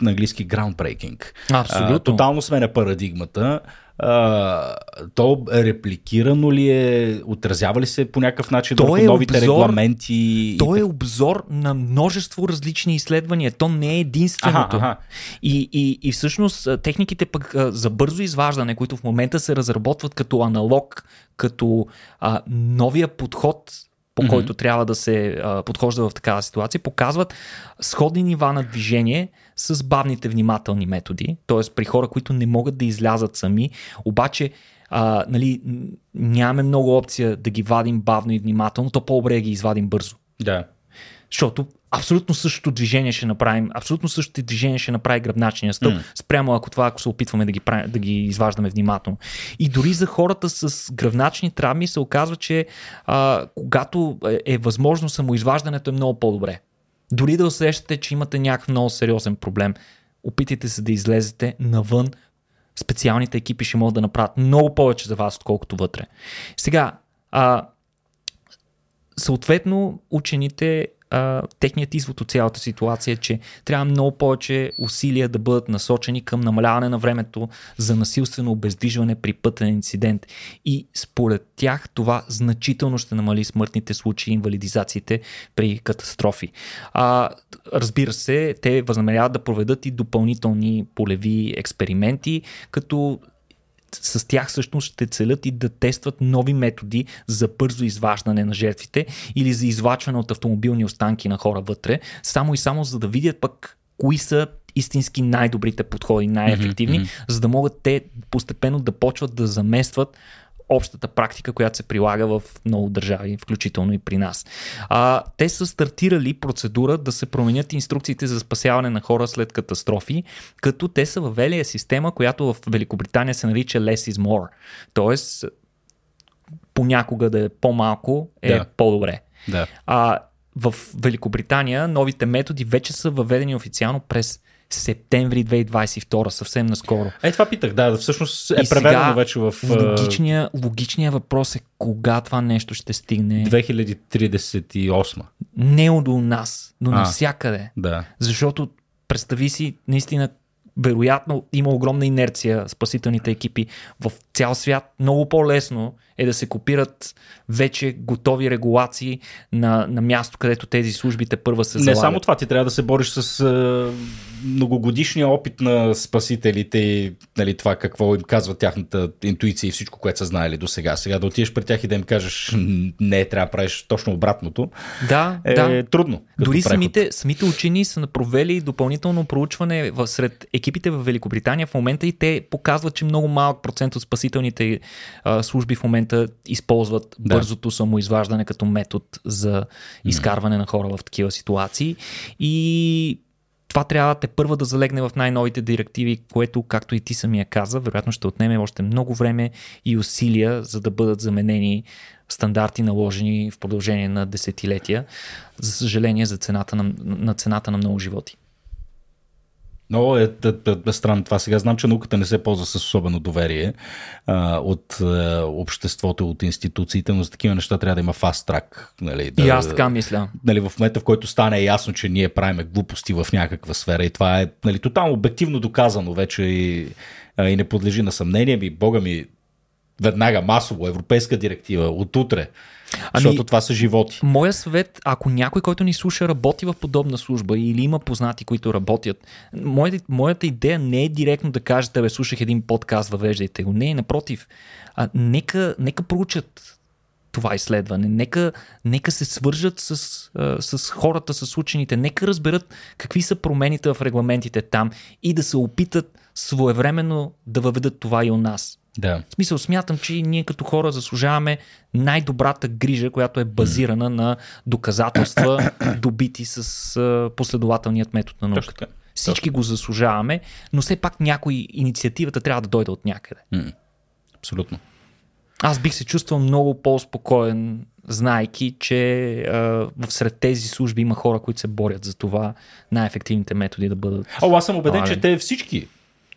на английски groundbreaking. Абсолютно. А, тотално сменя парадигмата. А, то репликирано ли е, отразява ли се по някакъв начин то върху е новите обзор, регламенти? То е обзор на множество различни изследвания. То не е единственото. Ага, ага. И, и, и всъщност техниките пък за бързо изваждане, които в момента се разработват като аналог, като а, новия подход по mm-hmm. който трябва да се а, подхожда в такава ситуация, показват сходни нива на движение с бавните внимателни методи, т.е. при хора, които не могат да излязат сами, обаче а, нали, нямаме много опция да ги вадим бавно и внимателно, то по-добре да ги извадим бързо. Да. Защото абсолютно същото движение ще направим, абсолютно същото движение ще направи гръбначния стълб, mm. спрямо ако това, ако се опитваме да ги, да ги изваждаме внимателно. И дори за хората с гръбначни травми се оказва, че а, когато е, е възможно самоизваждането е много по-добре. Дори да усещате, че имате някакъв много сериозен проблем, опитайте се да излезете навън. Специалните екипи ще могат да направят много повече за вас, отколкото вътре. Сега, а, съответно, учените а, техният извод от цялата ситуация е, че трябва много повече усилия да бъдат насочени към намаляване на времето за насилствено обездвижване при пътен инцидент. И според тях това значително ще намали смъртните случаи и инвалидизациите при катастрофи. А, разбира се, те възнамеряват да проведат и допълнителни полеви експерименти, като с тях всъщност ще целят и да тестват нови методи за бързо изваждане на жертвите или за извачване от автомобилни останки на хора вътре, само и само за да видят пък кои са истински най-добрите подходи, най-ефективни, mm-hmm. за да могат те постепенно да почват да заместват общата практика, която се прилага в много държави, включително и при нас. А, те са стартирали процедура да се променят инструкциите за спасяване на хора след катастрофи, като те са въвели система, която в Великобритания се нарича Less is More. Тоест, понякога да е по-малко е да. по-добре. Да. А, в Великобритания новите методи вече са въведени официално през септември 2022, съвсем наскоро. Е, това питах, да, всъщност е преведено вече в... Логичният логичния въпрос е кога това нещо ще стигне... 2038. Не до нас, но а, навсякъде. Да. Защото представи си, наистина, вероятно има огромна инерция спасителните екипи в цял свят. Много по-лесно е да се копират вече готови регулации на, на място, където тези службите първа се залагат. Не само това, ти трябва да се бориш с е, многогодишния опит на спасителите и нали, това какво им казва тяхната интуиция и всичко, което са знаели до сега. Сега да отидеш при тях и да им кажеш не, трябва да правиш точно обратното. Да, е да. трудно. Дори самите, самите учени са провели допълнително проучване сред екипите в Великобритания в момента и те показват, че много малък процент от спасителните а, служби в момента използват да. бързото самоизваждане като метод за изкарване на хора в такива ситуации. И това трябва те първа да залегне в най-новите директиви, което, както и ти самия каза, вероятно ще отнеме още много време и усилия, за да бъдат заменени стандарти наложени в продължение на десетилетия, за съжаление за цената на, на цената на много животи. Много е, е, е, е странно това. Сега знам, че науката не се ползва с особено доверие а, от а, обществото, от институциите, но за такива неща трябва да има фаст трак. Нали, да, и аз така мисля. Нали, в момента, в който стане ясно, че ние правиме глупости в някаква сфера и това е нали, тотално обективно доказано вече и, а, и не подлежи на съмнение ми, бога ми, веднага масово, европейска директива, от утре Ами, защото това са животи. Моя съвет, ако някой, който ни слуша, работи в подобна служба или има познати, които работят, моята, моята идея не е директно да кажете, бе, слушах един подкаст, въвеждайте го. Не, напротив. А, нека, нека проучат това изследване. Нека, нека се свържат с, с хората, с учените, нека разберат какви са промените в регламентите там и да се опитат своевременно да въведат това и у нас. Да. В смисъл, смятам, че ние като хора заслужаваме най-добрата грижа, която е базирана на доказателства, добити с последователният метод на науката. Всички го заслужаваме, но все пак някой инициативата трябва да дойде от някъде. Mm. Абсолютно. Аз бих се чувствал много по-спокоен, знайки, че а, сред тези служби има хора, които се борят за това най-ефективните методи да бъдат. О, аз съм убеден, че те всички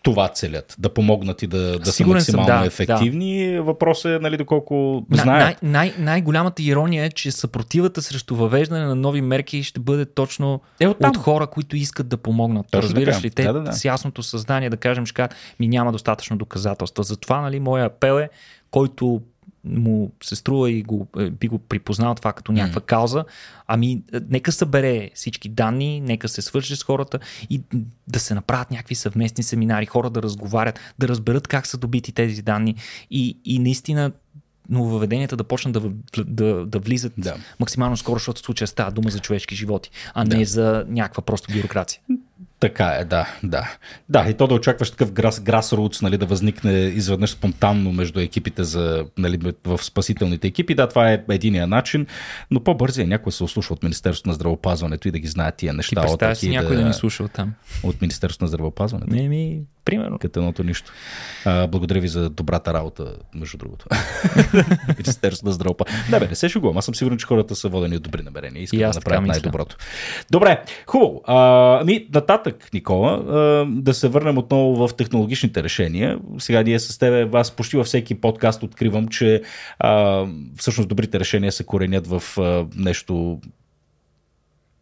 това целят. Да помогнат и да, да са максимално съм, да, ефективни. Да. Въпросът е нали, доколко на, знаят. Най- най- най-голямата ирония е, че съпротивата срещу въвеждане на нови мерки ще бъде точно е от, от хора, които искат да помогнат. Точно Разбираш така. ли? Те да, да, да. с ясното съзнание да кажем, че ми няма достатъчно доказателства. Затова нали, моя апел е, който му се струва и го, е, би го припознал това като някаква mm. кауза, ами е, нека събере всички данни, нека се свърже с хората и да се направят някакви съвместни семинари, хора да разговарят, да разберат как са добити тези данни и, и наистина нововведенията да почнат да, да, да влизат да. максимално скоро, защото в случая става дума за човешки животи, а да. не за някаква просто бюрокрация. Така е, да, да. Да, и то да очакваш такъв грас, grassroots, нали, да възникне изведнъж спонтанно между екипите за, нали, в спасителните екипи. Да, това е единия начин, но по-бързия някой се ослушва от Министерството на здравеопазването и да ги знае тия неща. Ти от си някой да, да ни слуша от там. От Министерството на здравеопазването? Не, ми, примерно. Като едното нищо. А, благодаря ви за добрата работа, между другото. Министерството на здравеопазването. Да, бе, не се шугувам. Аз съм сигурен, че хората са водени от добри намерения. Искат да направят най-доброто. Добре, хубаво. А, ми, нататък Никола, да се върнем отново в технологичните решения. Сега ние с теб, аз почти във всеки подкаст откривам, че а, всъщност добрите решения се коренят в а, нещо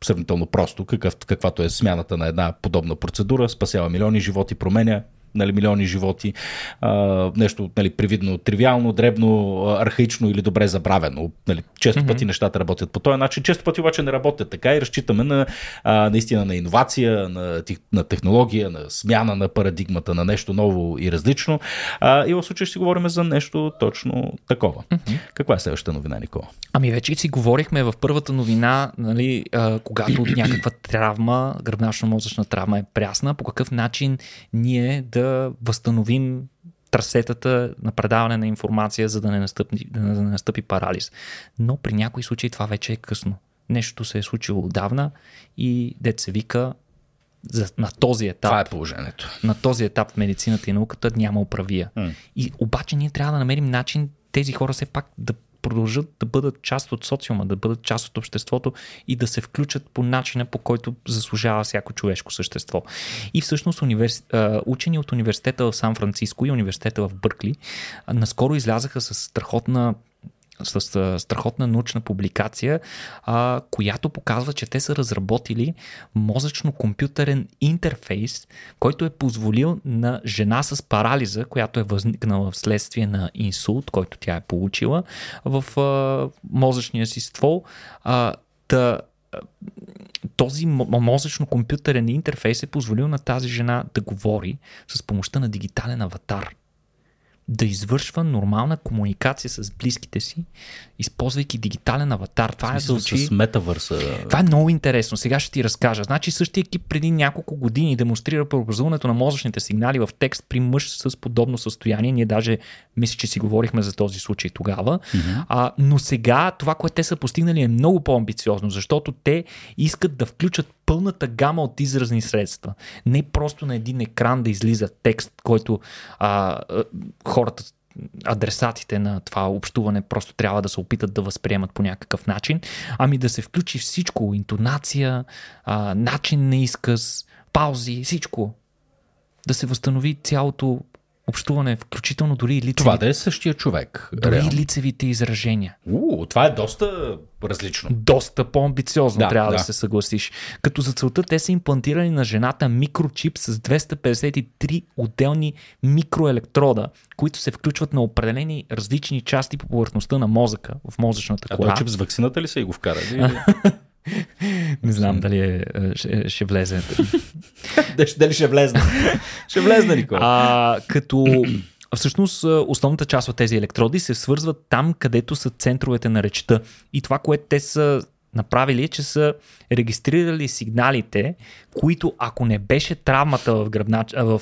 сравнително просто, какъв, каквато е смяната на една подобна процедура, спасява милиони животи, променя нали, милиони животи, а, нещо нали, привидно, тривиално, дребно, архаично или добре забравено. Нали, често mm-hmm. пъти нещата работят по този начин, често пъти обаче не работят така и разчитаме на а, наистина на иновация, на, на технология, на смяна на парадигмата, на нещо ново и различно. А, и в случая ще си говорим за нещо точно такова. Mm-hmm. Каква е следващата новина, Никола? Ами вече си говорихме в първата новина, нали, а, когато някаква травма, гръбначно-мозъчна травма е прясна, по какъв начин ние да да възстановим трасетата на предаване на информация, за да не настъпи, да не настъпи парализ. Но при някои случаи това вече е късно. Нещо се е случило отдавна и дет се вика за, на този етап. Това е положението. На този етап в медицината и науката няма управия. Mm. И обаче ние трябва да намерим начин тези хора все пак да продължат да бъдат част от социума, да бъдат част от обществото и да се включат по начина, по който заслужава всяко човешко същество. И всъщност универс... учени от университета в Сан Франциско и университета в Бъркли наскоро излязаха с страхотна с страхотна научна публикация, а, която показва, че те са разработили мозъчно-компютърен интерфейс, който е позволил на жена с парализа, която е възникнала вследствие на инсулт, който тя е получила в а, мозъчния си ствол, а, да този мозъчно-компютърен интерфейс е позволил на тази жена да говори с помощта на дигитален аватар да извършва нормална комуникация с близките си, използвайки дигитален аватар. Това е звучи... с метавърса. Това е много интересно. Сега ще ти разкажа. Значи същия екип преди няколко години демонстрира преобразуването на мозъчните сигнали в текст при мъж с подобно състояние. Ние даже мисля, че си говорихме за този случай тогава. Mm-hmm. А, но сега това, което те са постигнали е много по-амбициозно, защото те искат да включат пълната гама от изразни средства. Не просто на един екран да излиза текст, който а, хората адресатите на това общуване просто трябва да се опитат да възприемат по някакъв начин, ами да се включи всичко, интонация, а, начин на изказ, паузи, всичко. Да се възстанови цялото общуване, включително дори и лицевите. Това да е същия човек. Дори реално. и лицевите изражения. У, това е доста различно. Доста по-амбициозно, да, трябва да. да се съгласиш. Като за целта те са имплантирани на жената микрочип с 253 отделни микроелектрода, които се включват на определени различни части по повърхността на мозъка, в мозъчната кора. А този чип с вакцината ли са и го вкарали? Не знам дали е, ще, ще влезе. дали ще влезне? ще влезне, Никола. А, като Всъщност, основната част от тези електроди се свързват там, където са центровете на речта. И това, което те са направили е, че са регистрирали сигналите, които ако не беше травмата в, гръбнач, в,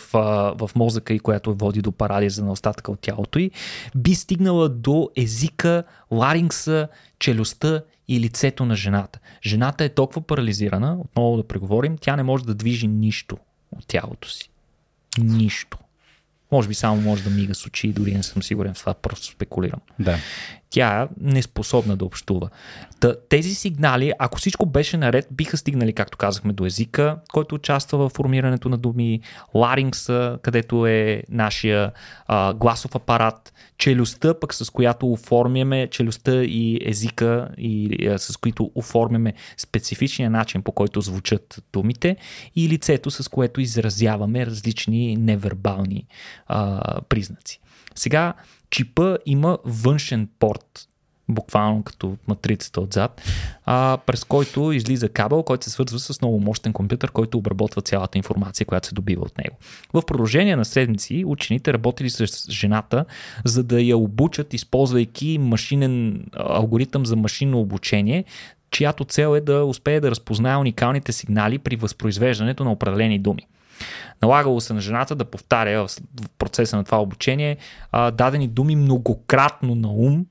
в мозъка и която води до парализа на остатъка от тялото й, би стигнала до езика, ларингса, челюстта и лицето на жената. Жената е толкова парализирана, отново да преговорим, тя не може да движи нищо от тялото си. Нищо. Може би само може да мига с очи, дори не съм сигурен в това, просто спекулирам. Да. Тя е неспособна да общува. Тези сигнали, ако всичко беше наред, биха стигнали, както казахме, до езика, който участва в формирането на думи, ларингса, където е нашия а, гласов апарат, челюстта, пък с която оформяме челюстта и езика, и а, с които оформяме специфичния начин, по който звучат думите, и лицето, с което изразяваме различни невербални а, признаци. Сега, чипа има външен порт, буквално като матрицата отзад, а, през който излиза кабел, който се свързва с много мощен компютър, който обработва цялата информация, която се добива от него. В продължение на седмици учените работили с жената, за да я обучат, използвайки машинен алгоритъм за машинно обучение, чиято цел е да успее да разпознае уникалните сигнали при възпроизвеждането на определени думи. Налагало се на жената да повтаря в процеса на това обучение а, дадени думи многократно на ум,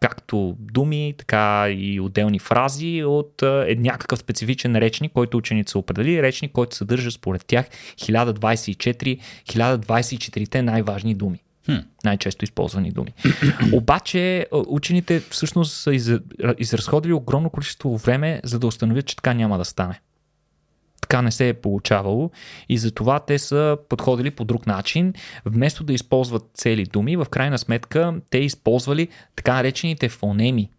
както думи, така и отделни фрази от е, някакъв специфичен речник, който ученица определи, речник, който съдържа според тях 1024, 1024-те най-важни думи. Хм. Най-често използвани думи. Обаче учените всъщност са изразходили огромно количество време, за да установят, че така няма да стане така не се е получавало и затова те са подходили по друг начин. Вместо да използват цели думи, в крайна сметка те използвали така наречените фонеми.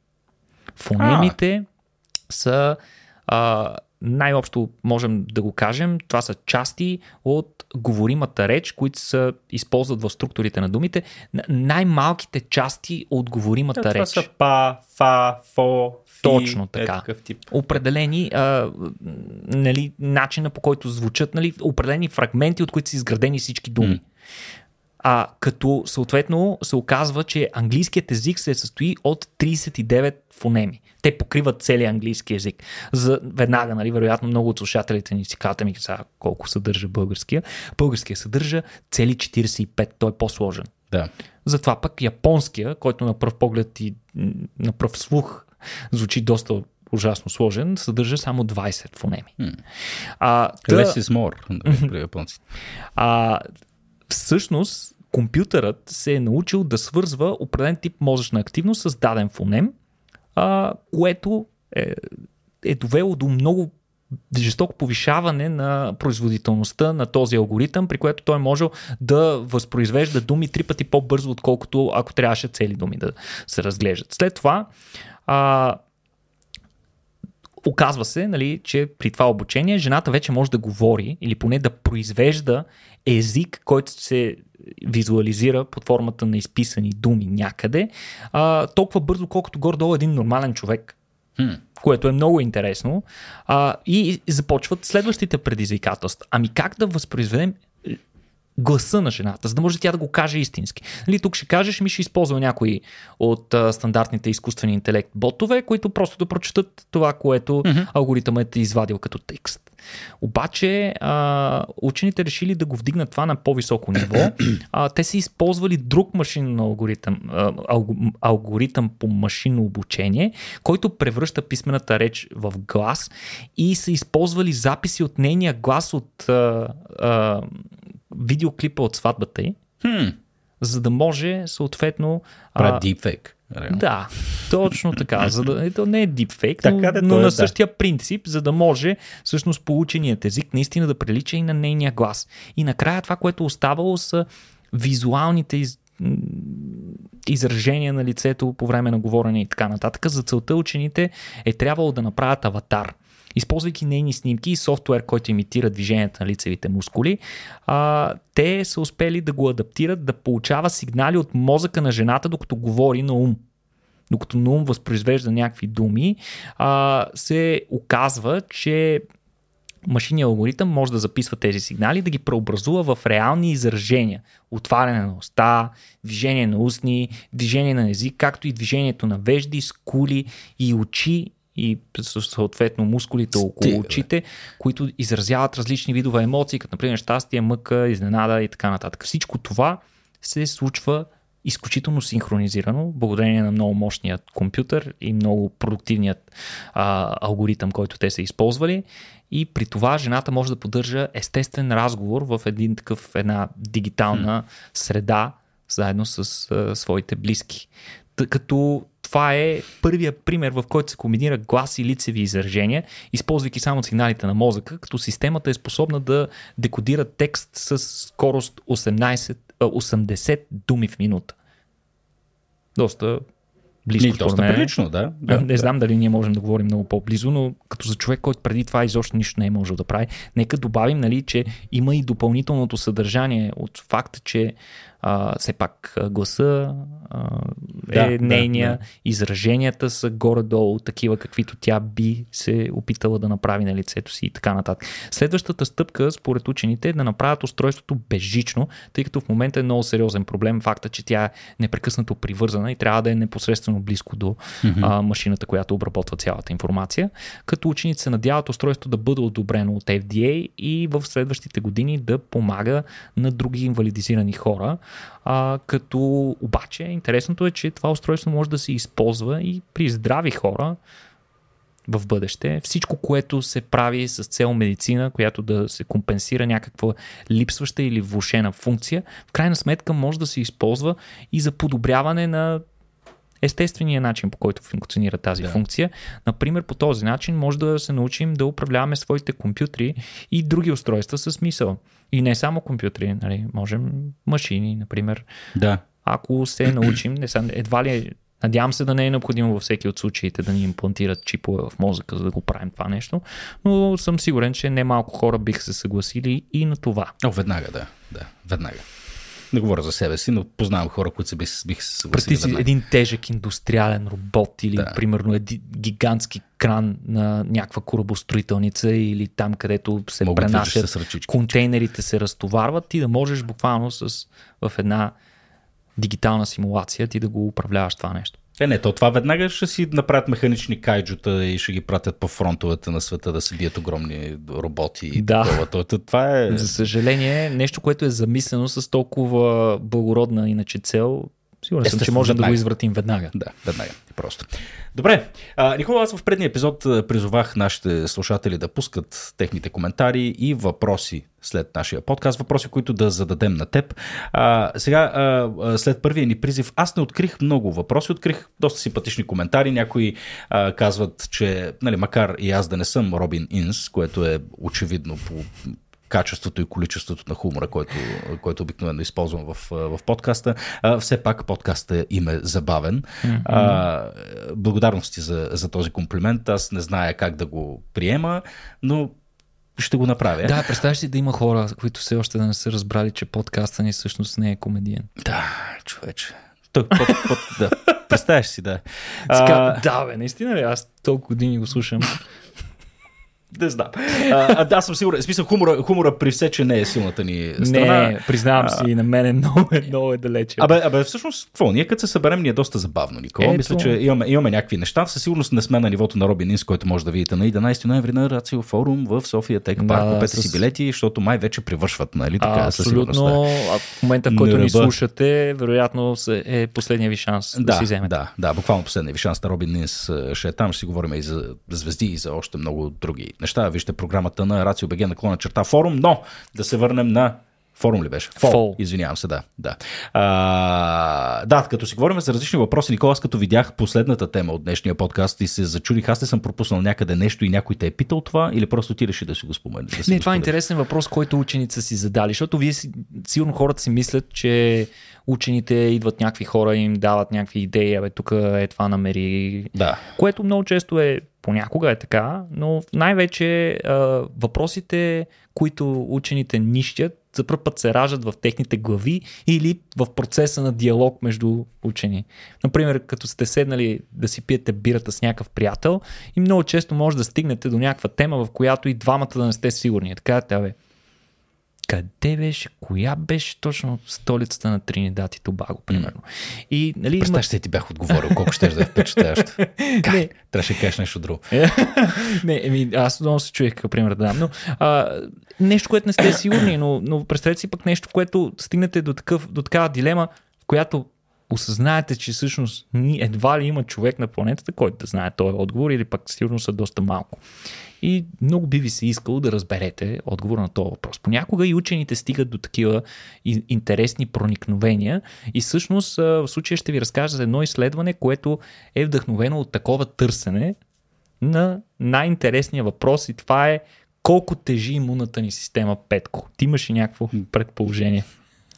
Фонемите а. са а, най-общо можем да го кажем, това са части от говоримата реч, които се използват в структурите на думите. Най-малките части от говоримата да, реч. Това са па, фа, фо, точно така. Е тип. Определени а, нали, начина по който звучат, нали, определени фрагменти, от които са изградени всички думи. Mm. А, като съответно се оказва, че английският език се състои от 39 фонеми. Те покриват целият английски език. За, веднага, нали, вероятно, много от слушателите ни си казват ми сега колко съдържа българския. Българския съдържа цели 45, той е по-сложен. Да. Затова пък японския, който на пръв поглед и на пръв слух звучи доста ужасно сложен, съдържа само 20 фонеми. Hmm. А, та... Less is more при японците. А, всъщност, компютърът се е научил да свързва определен тип мозъчна активност с даден фонем, а, което е, е довело до много жестоко повишаване на производителността на този алгоритъм, при което той може да възпроизвежда думи три пъти по-бързо, отколкото ако трябваше цели думи да се разглеждат. След това а, оказва се, нали, че при това обучение жената вече може да говори или поне да произвежда език, който се визуализира под формата на изписани думи някъде, а, толкова бързо, колкото горе-долу един нормален човек. Hmm. Което е много интересно. А, и започват следващите предизвикателства. Ами как да възпроизведем гласа на жената, за да може тя да го каже истински. Нали, тук ще кажеш, ми ще използва някои от а, стандартните изкуствени интелект ботове, които просто да прочетат това, което mm-hmm. алгоритъмът е извадил като текст. Обаче а, учените решили да го вдигнат това на по-високо ниво. А, те са използвали друг машинен алгоритъм, а, алгоритъм по машинно обучение, който превръща писмената реч в глас и са използвали записи от нейния глас от а, а, видеоклипа от сватбата й, hmm. за да може съответно... Правят дипфейк. Да, точно така. За да, ето не е дипфейк, така, но, но е, на същия да. принцип, за да може всъщност полученият език наистина да прилича и на нейния глас. И накрая това, което оставало са визуалните из, изражения на лицето по време на говорене и така нататък. За целта учените е трябвало да направят аватар използвайки нейни снимки и софтуер, който имитира движението на лицевите мускули, а, те са успели да го адаптират да получава сигнали от мозъка на жената, докато говори на ум докато на ум възпроизвежда някакви думи, а, се оказва, че машинният алгоритъм може да записва тези сигнали, да ги преобразува в реални изражения. Отваряне на уста, движение на устни, движение на език, както и движението на вежди, скули и очи и съответно мускулите около очите, които изразяват различни видове емоции, като например щастие, мъка, изненада и така нататък. Всичко това се случва изключително синхронизирано, благодарение на много мощният компютър и много продуктивният а, алгоритъм, който те са използвали. И при това жената може да поддържа естествен разговор в един такъв, една дигитална среда, заедно с а, своите близки. като това е първия пример, в който се комбинира глас и лицеви изражения, използвайки само сигналите на мозъка, като системата е способна да декодира текст с скорост 18, 80 думи в минута. Доста близко. Ни, доста мен. прилично, да. да не да. знам дали ние можем да говорим много по-близо, но като за човек, който преди това изобщо нищо не е можел да прави, нека добавим, нали, че има и допълнителното съдържание от факта, че а, все пак гласа а, е Да, нейния, да, да. израженията са горе-долу такива, каквито тя би се опитала да направи на лицето си и така нататък. Следващата стъпка, според учените, е да направят устройството безжично, тъй като в момента е много сериозен проблем факта, че тя е непрекъснато привързана и трябва да е непосредствено близко до mm-hmm. а, машината, която обработва цялата информация. Като учените се надяват устройството да бъде одобрено от FDA и в следващите години да помага на други инвалидизирани хора. А, като обаче интересното е, че това устройство може да се използва и при здрави хора в бъдеще. Всичко, което се прави с цел медицина, която да се компенсира някаква липсваща или влушена функция, в крайна сметка може да се използва и за подобряване на естествения начин, по който функционира тази Да. функция. Например, по този начин може да се научим да управляваме своите компютри и други устройства с мисъл. И не само компютри, нали? можем машини, например. да. Ако се научим, не съм, едва ли надявам се да не е необходимо във всеки от случаите да ни имплантират чипове в мозъка, за да го правим това нещо, но съм сигурен, че немалко хора биха се съгласили и на това. О, веднага, да. Да, веднага. Не говоря за себе си, но познавам хора, които се бих, бих се съгласили Представи си един тежък индустриален робот или Да. примерно един гигантски кран на някаква корабостроителница или там, където се Мога да движиш пренасят с ръчички. контейнерите се разтоварват, ти да можеш буквално с, в една дигитална симулация ти да го управляваш това нещо. Е, не, то това веднага ще си направят механични кайджута и ще ги пратят по фронтовете на света да се бият огромни роботи. И Да. такова. То, то, това е... За съжаление, нещо, което е замислено с толкова благородна иначе цел, сигурен съм, че можем да го веднага. извратим веднага. Да, веднага. Просто. Добре. А, Никола, аз в предния епизод призовах нашите слушатели да пускат техните коментари и въпроси след нашия подкаст, въпроси, които да зададем на теб. А, сега, а, след първия ни призив, аз не открих много въпроси, открих доста симпатични коментари. Някои а, казват, че, нали, макар и аз да не съм Робин Инс, което е очевидно по качеството и количеството на хумора, който, който обикновено използвам в, в подкаста. А, все пак подкаста им е забавен. Mm-hmm. А, благодарности за, за този комплимент. Аз не зная как да го приема, но ще го направя. Да, представяш си да има хора, които все още да не са разбрали, че подкаста ни всъщност не е комедиен. Да, човече. Той, под, под, да. Представяш си, да. А, да, бе, наистина ли? Аз толкова години го слушам. Не знам. А, а, да, съм сигурен. Смисъл, хумора, хумора при все, че не е силната ни страна. Не, признавам си, и на мен е много, е, много е далече. Абе, абе, всъщност, какво? Ние като се съберем, ни е доста забавно, Никола. Ето. Мисля, че имаме, имаме някакви неща. Със сигурност не сме на нивото на Робин Инс, който може да видите на 11 ноември на Рацио форум в София Тек Да, парк. Купете с- си билети, защото май вече привършват, нали? Така, а, сигурност. да. абсолютно. А в момента, в който ни слушате, вероятно е последния ви шанс да, Да, си вземете. да, да, буквално последния ви шанс на Робин Нинс е, ще е там. Ще си говорим и за звезди и за още много други неща. Вижте програмата на Рацио БГ наклона черта форум, но да се върнем на Форум ли беше? Фол. Фол. Извинявам се, да. Да. А, да, като си говорим за различни въпроси, Никола, аз като видях последната тема от днешния подкаст и се зачудих, аз не съм пропуснал някъде нещо и някой те е питал това или просто ти реши да си го споменеш? Да Не, това е интересен въпрос, който учените са си задали, защото вие си, сигурно хората си мислят, че учените идват някакви хора и им дават някакви идеи, абе тук е това намери. Да. Което много често е, понякога е така, но най-вече а, въпросите, които учените нищят, за първ път се раждат в техните глави или в процеса на диалог между учени. Например, като сте седнали да си пиете бирата с някакъв приятел и много често може да стигнете до някаква тема, в която и двамата да не сте сигурни. Е Така, бе, къде беше, коя беше точно столицата на Тринидад и Тобаго, примерно. И, нали. Представяш се, ти бях отговорил, колко ще да е впечатляващо. Не, Трябваше да кажеш нещо друго. не, еми, аз много се чуех какъв пример да дам, но а, нещо, което не сте сигурни, но, но представете си пък нещо, което стигнете до, такъв, до такава дилема, в която осъзнаете, че всъщност едва ли има човек на планетата, който да знае този отговор или пък сигурно са доста малко. И много би ви се искало да разберете отговор на този въпрос. Понякога и учените стигат до такива интересни проникновения и всъщност в случая ще ви разкажа за едно изследване, което е вдъхновено от такова търсене на най-интересния въпрос и това е колко тежи имунната ни система Петко. Ти имаш ли някакво предположение?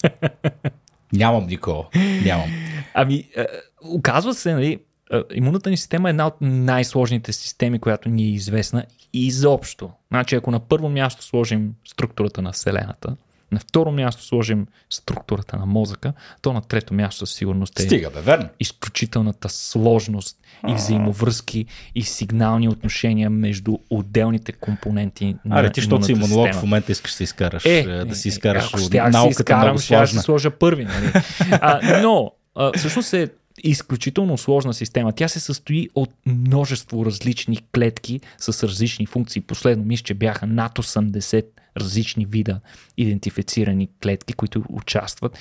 Нямам никого. Нямам. Ами, е, оказва се, нали, е, имунната ни система е една от най-сложните системи, която ни е известна изобщо. Значи, ако на първо място сложим структурата на Вселената, на второ място сложим структурата на мозъка, то на трето място със сигурност е Стига, бе, верно. изключителната сложност и взаимовръзки и сигнални отношения между отделните компоненти на Аре, ти, защото си имунолог в момента искаш да си изкараш, е, да си изкараш ако ще, науката си изкарам, много сложна. Ще сложа първи, нали? а, но, а, всъщност е изключително сложна система. Тя се състои от множество различни клетки с различни функции. Последно мисля, че бяха над 80 различни вида идентифицирани клетки, които участват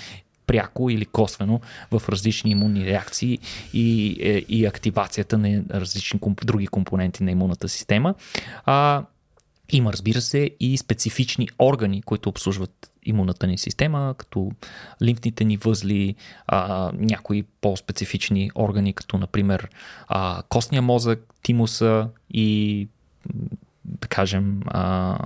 пряко или косвено в различни имунни реакции и, е, и активацията на различни други компоненти на имунната система. А, има, разбира се, и специфични органи, които обслужват имунната ни система, като лимфните ни възли, а, някои по-специфични органи, като например а, костния мозък, тимуса и да кажем а,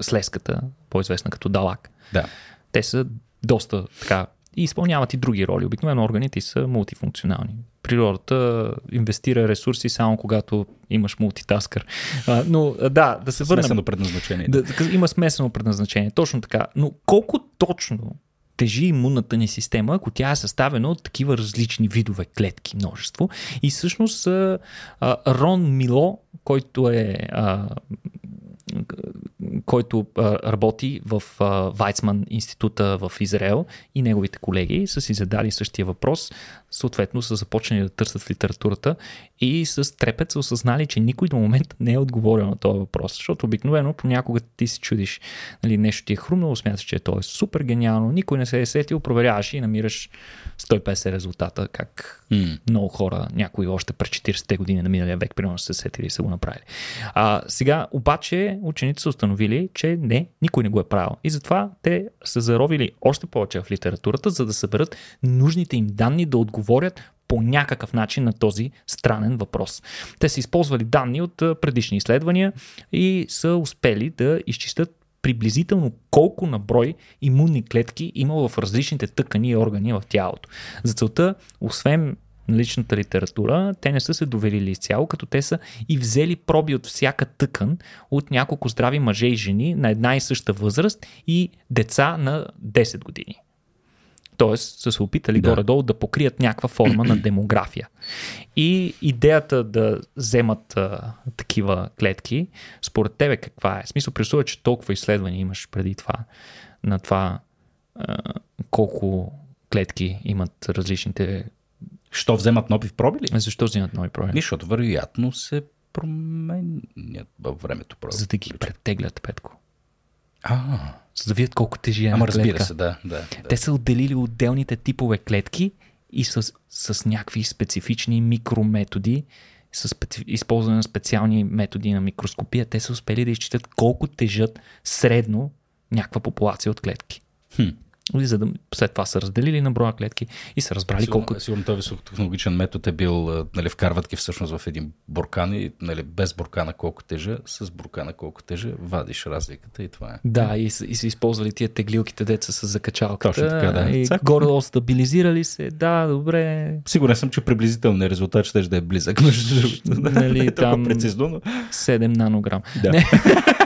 слеската, по-известна като далак. Да. Те са доста така и изпълняват и други роли. Обикновено органите са мултифункционални. Природата инвестира ресурси само когато имаш мултитаскър. А, но да, да се върнем. Смесено предназначение. Да, да, има смесено предназначение, точно така. Но колко точно тежи имунната ни система, ако тя е съставена от такива различни видове клетки, множество. И всъщност Рон Мило, който е който а, работи в а, Вайцман института в Израел и неговите колеги са си задали същия въпрос, съответно са започнали да търсят в литературата и с трепет са осъзнали, че никой до момента не е отговорил на този въпрос, защото обикновено понякога ти си чудиш, нали, нещо ти е хрумнало, смяташ, че то е супер гениално, никой не се е сетил, проверяваш и намираш 150 резултата, как mm. много хора, някои още през 40-те години на миналия век, примерно се сетили и са го направили. А, сега обаче учените са установили, че не, никой не го е правил. И затова те са заровили още повече в литературата, за да съберат нужните им данни да отговорят по някакъв начин на този странен въпрос. Те са използвали данни от предишни изследвания и са успели да изчистят приблизително колко на брой имунни клетки има в различните тъкани и органи в тялото. За целта, освен личната литература, те не са се доверили изцяло, като те са и взели проби от всяка тъкан от няколко здрави мъже и жени на една и съща възраст и деца на 10 години. Тоест са се опитали да. горе-долу да покрият някаква форма на демография. И идеята да вземат а, такива клетки, според тебе каква е? В смисъл, представя, че толкова изследвания имаш преди това, на това а, колко клетки имат различните Що вземат нови проби ли? Защо вземат нови проби? Защото вероятно се променят във времето проби. За да ги претеглят, Петко. А, за да видят колко тежи Ама разбира клетка. се, да, да, да. Те са отделили отделните типове клетки и с, с някакви специфични микрометоди, с използване на специални методи на микроскопия, те са успели да изчитат колко тежат средно някаква популация от клетки. Хм за да след това са разделили на броя клетки и са разбрали сигурно, колко. Сигурно този високотехнологичен метод е бил, нали, вкарват ги всъщност в един буркан и нали, без буркана колко тежа, с буркана колко тежа, вадиш разликата и това е. Да, и, и са използвали тия теглилките деца с закачалката. Точно така, да. И горе стабилизирали се, да, добре. Сигурен съм, че приблизителният резултат ще да е близък, между другото. Нали, там прецизно, но... 7 нанограм. Да. Не.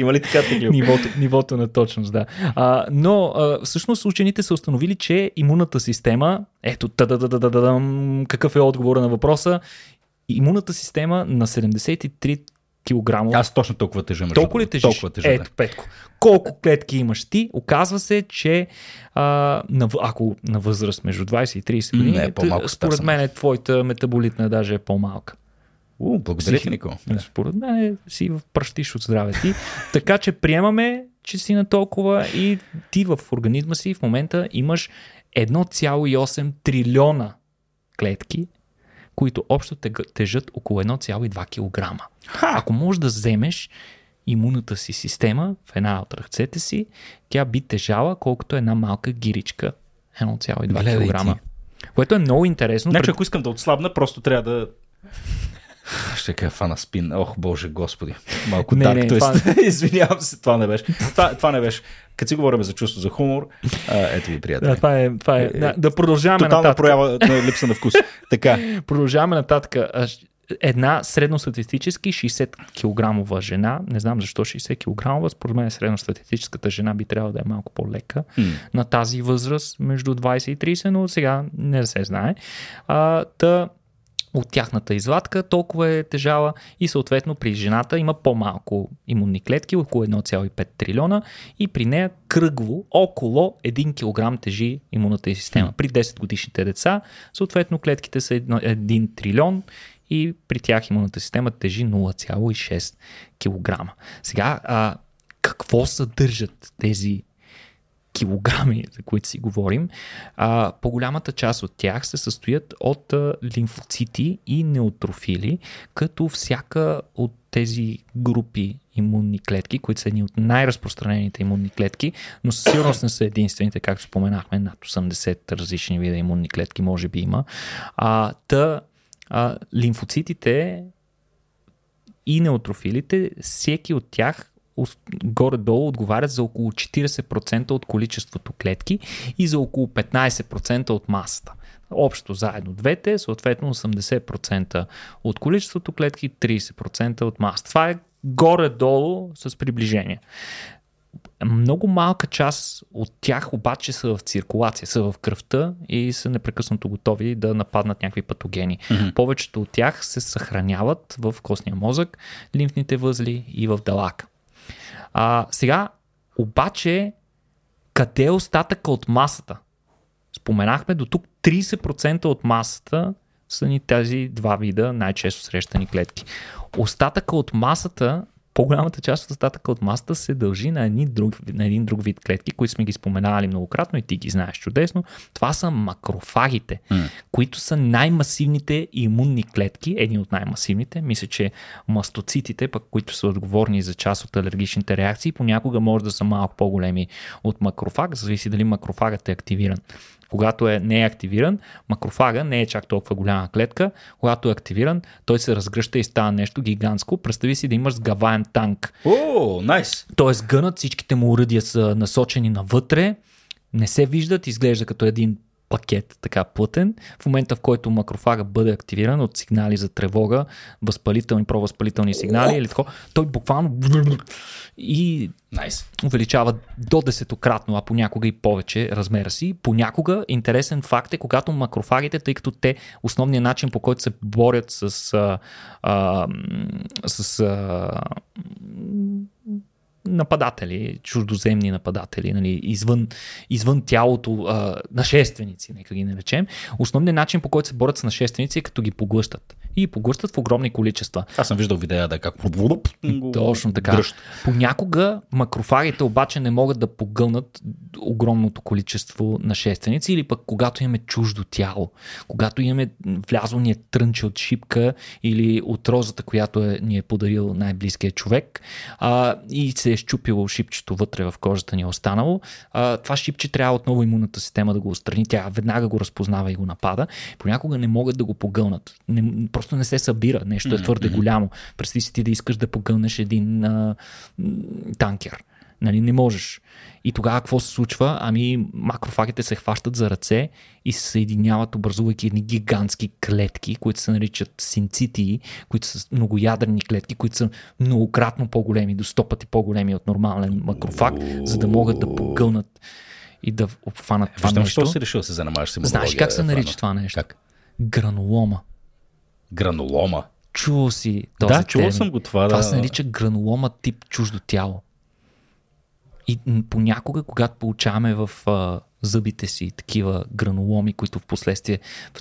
Има ли така теглил? Нивото, нивото на точност, да. А, но а, всъщност учените са установили, че имунната система, ето, какъв е отговора на въпроса, имунната система на 73 килограмов. Аз точно толкова тежа. Толкова ли тежиш? Толкова тежа, Ето, да. Петко. Колко клетки имаш ти? Оказва се, че а, на, ако на възраст между 20 и 30 години, Не, е според мен е твоята метаболитна даже е по-малка. У, благодаря ти, Нико. Според мен си пръщиш от здраве ти. така че приемаме, че си на толкова и ти в организма си в момента имаш 1,8 трилиона клетки, които общо тежат около 1,2 кг. Ако можеш да вземеш имунната си система в една от ръцете си, тя би тежала колкото една малка гиричка. 1,2 кг. Което е много интересно. Значи, ако искам да отслабна, просто трябва да ще кажа фана спин. Ох, боже, господи. Малко не, так, това... Извинявам се, това не беше. Това, това не беше. Като си говорим за чувство за хумор, а, ето ви, приятели. Да, това е, това е. Да, да продължаваме Тотална нататък. проява на липса на вкус. така. Продължаваме нататък. Една средностатистически 60 кг жена, не знам защо 60 кг, според мен средностатистическата жена би трябвало да е малко по-лека mm. на тази възраст, между 20 и 30, но сега не се знае. А, та, от тяхната извадка, толкова е тежала и съответно при жената има по-малко имунни клетки, около 1,5 трилиона и при нея кръгло около 1 кг тежи имунната система. При 10 годишните деца, съответно клетките са 1 трилион и при тях имунната система тежи 0,6 кг. Сега, а, какво съдържат тези килограми, за които си говорим, а, по-голямата част от тях се състоят от а, лимфоцити и неутрофили, като всяка от тези групи имунни клетки, които са едни от най-разпространените имунни клетки, но със сигурност не са единствените, както споменахме, над 80 различни вида имунни клетки може би има. А, та, а, лимфоцитите и неутрофилите, всеки от тях горе-долу отговарят за около 40% от количеството клетки и за около 15% от масата. Общо заедно двете, съответно 80% от количеството клетки, 30% от масата. Това е горе-долу с приближение. Много малка част от тях обаче са в циркулация, са в кръвта и са непрекъснато готови да нападнат някакви патогени. Mm-hmm. Повечето от тях се съхраняват в костния мозък, лимфните възли и в далака. А, сега, обаче, къде е остатъка от масата? Споменахме до тук 30% от масата са ни тези два вида най-често срещани клетки. Остатъка от масата по-голямата част от остатъка от масата се дължи на, един друг, на един друг вид клетки, които сме ги споменавали многократно и ти ги знаеш чудесно. Това са макрофагите, mm. които са най-масивните имунни клетки, едни от най-масивните. Мисля, че мастоцитите, пък, които са отговорни за част от алергичните реакции, понякога може да са малко по-големи от макрофаг, зависи дали макрофагът е активиран. Когато е, не е активиран, макрофага не е чак толкова голяма клетка. Когато е активиран, той се разгръща и става нещо гигантско. Представи си да имаш сгаваем танк. О, найс! Тоест гънат, всичките му уръдия са насочени навътре, не се виждат, изглежда като един пакет, така плътен. В момента, в който макрофага бъде активиран от сигнали за тревога, възпалителни, провъзпалителни сигнали или такова, той буквално и nice. увеличава до десетократно, а понякога и повече размера си. Понякога интересен факт е, когато макрофагите, тъй като те основният начин по който се борят с, а, а, с а, нападатели, чуждоземни нападатели, нали, извън, извън тялото, а, нашественици, нека ги наречем. Основният начин по който се борят с нашественици е като ги поглъщат. И поглъщат в огромни количества. Аз съм виждал видеа да е как Точно така. Дръжт. Понякога макрофагите обаче не могат да погълнат огромното количество нашественици или пък когато имаме чуждо тяло, когато имаме влязло ни е трънче от шипка или от розата, която е, ни е подарил най-близкият човек а, и се е щупило шипчето вътре в кожата ни е останало, а, това шипче трябва отново имунната система да го отстрани. Тя веднага го разпознава и го напада. Понякога не могат да го погълнат. Не, просто не се събира. Нещо е твърде голямо. Представи си ти да искаш да погълнеш един а, танкер. Нали, не можеш. И тогава какво се случва? Ами макрофагите се хващат за ръце и се съединяват, образувайки едни гигантски клетки, които се наричат синцитии, които са многоядрени клетки, които са многократно по-големи, до 100 пъти по-големи от нормален макрофаг, за да могат да погълнат и да обхванат това Виждам, нещо. Защо си решил да се занимаваш с Знаеш как се нарича това нещо? Как? Гранулома. Гранулома? Чувал си този Да, чувал съм го това. Това да. се нарича гранулома тип чуждо тяло. И понякога, когато получаваме в а, зъбите си такива граноломи, които в последствие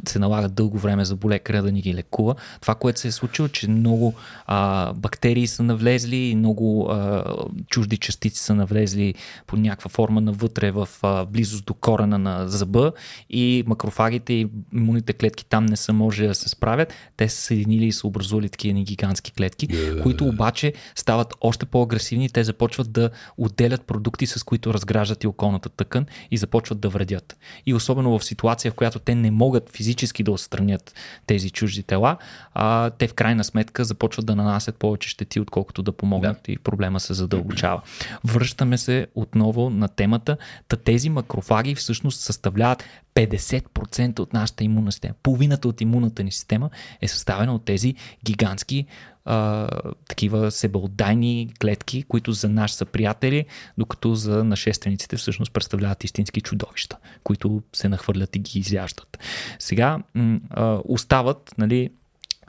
се налагат дълго време за болекаря да ни ги лекува. Това, което се е случило, че много а, бактерии са навлезли и много а, чужди частици са навлезли по някаква форма навътре в а, близост до корена на зъба и макрофагите и имунните клетки там не са може да се справят. Те са съединили и са образували такива гигантски клетки, yeah. които обаче стават още по-агресивни. Те започват да отделят продукти, с които разграждат и околната тъкан и започват да вредят. И особено в ситуация, в която те не могат физически да отстранят тези чужди тела, а, те в крайна сметка започват да нанасят повече щети, отколкото да помогнат да. и проблема се задълбочава. Връщаме се отново на темата. Та тези макрофаги всъщност съставляват 50% от нашата имунна система. Половината от имунната ни система е съставена от тези гигантски а, такива себеотдайни клетки, които за нас са приятели, докато за нашествениците всъщност представляват истински чудовища, които се нахвърлят и ги изяждат. Сега а, остават нали,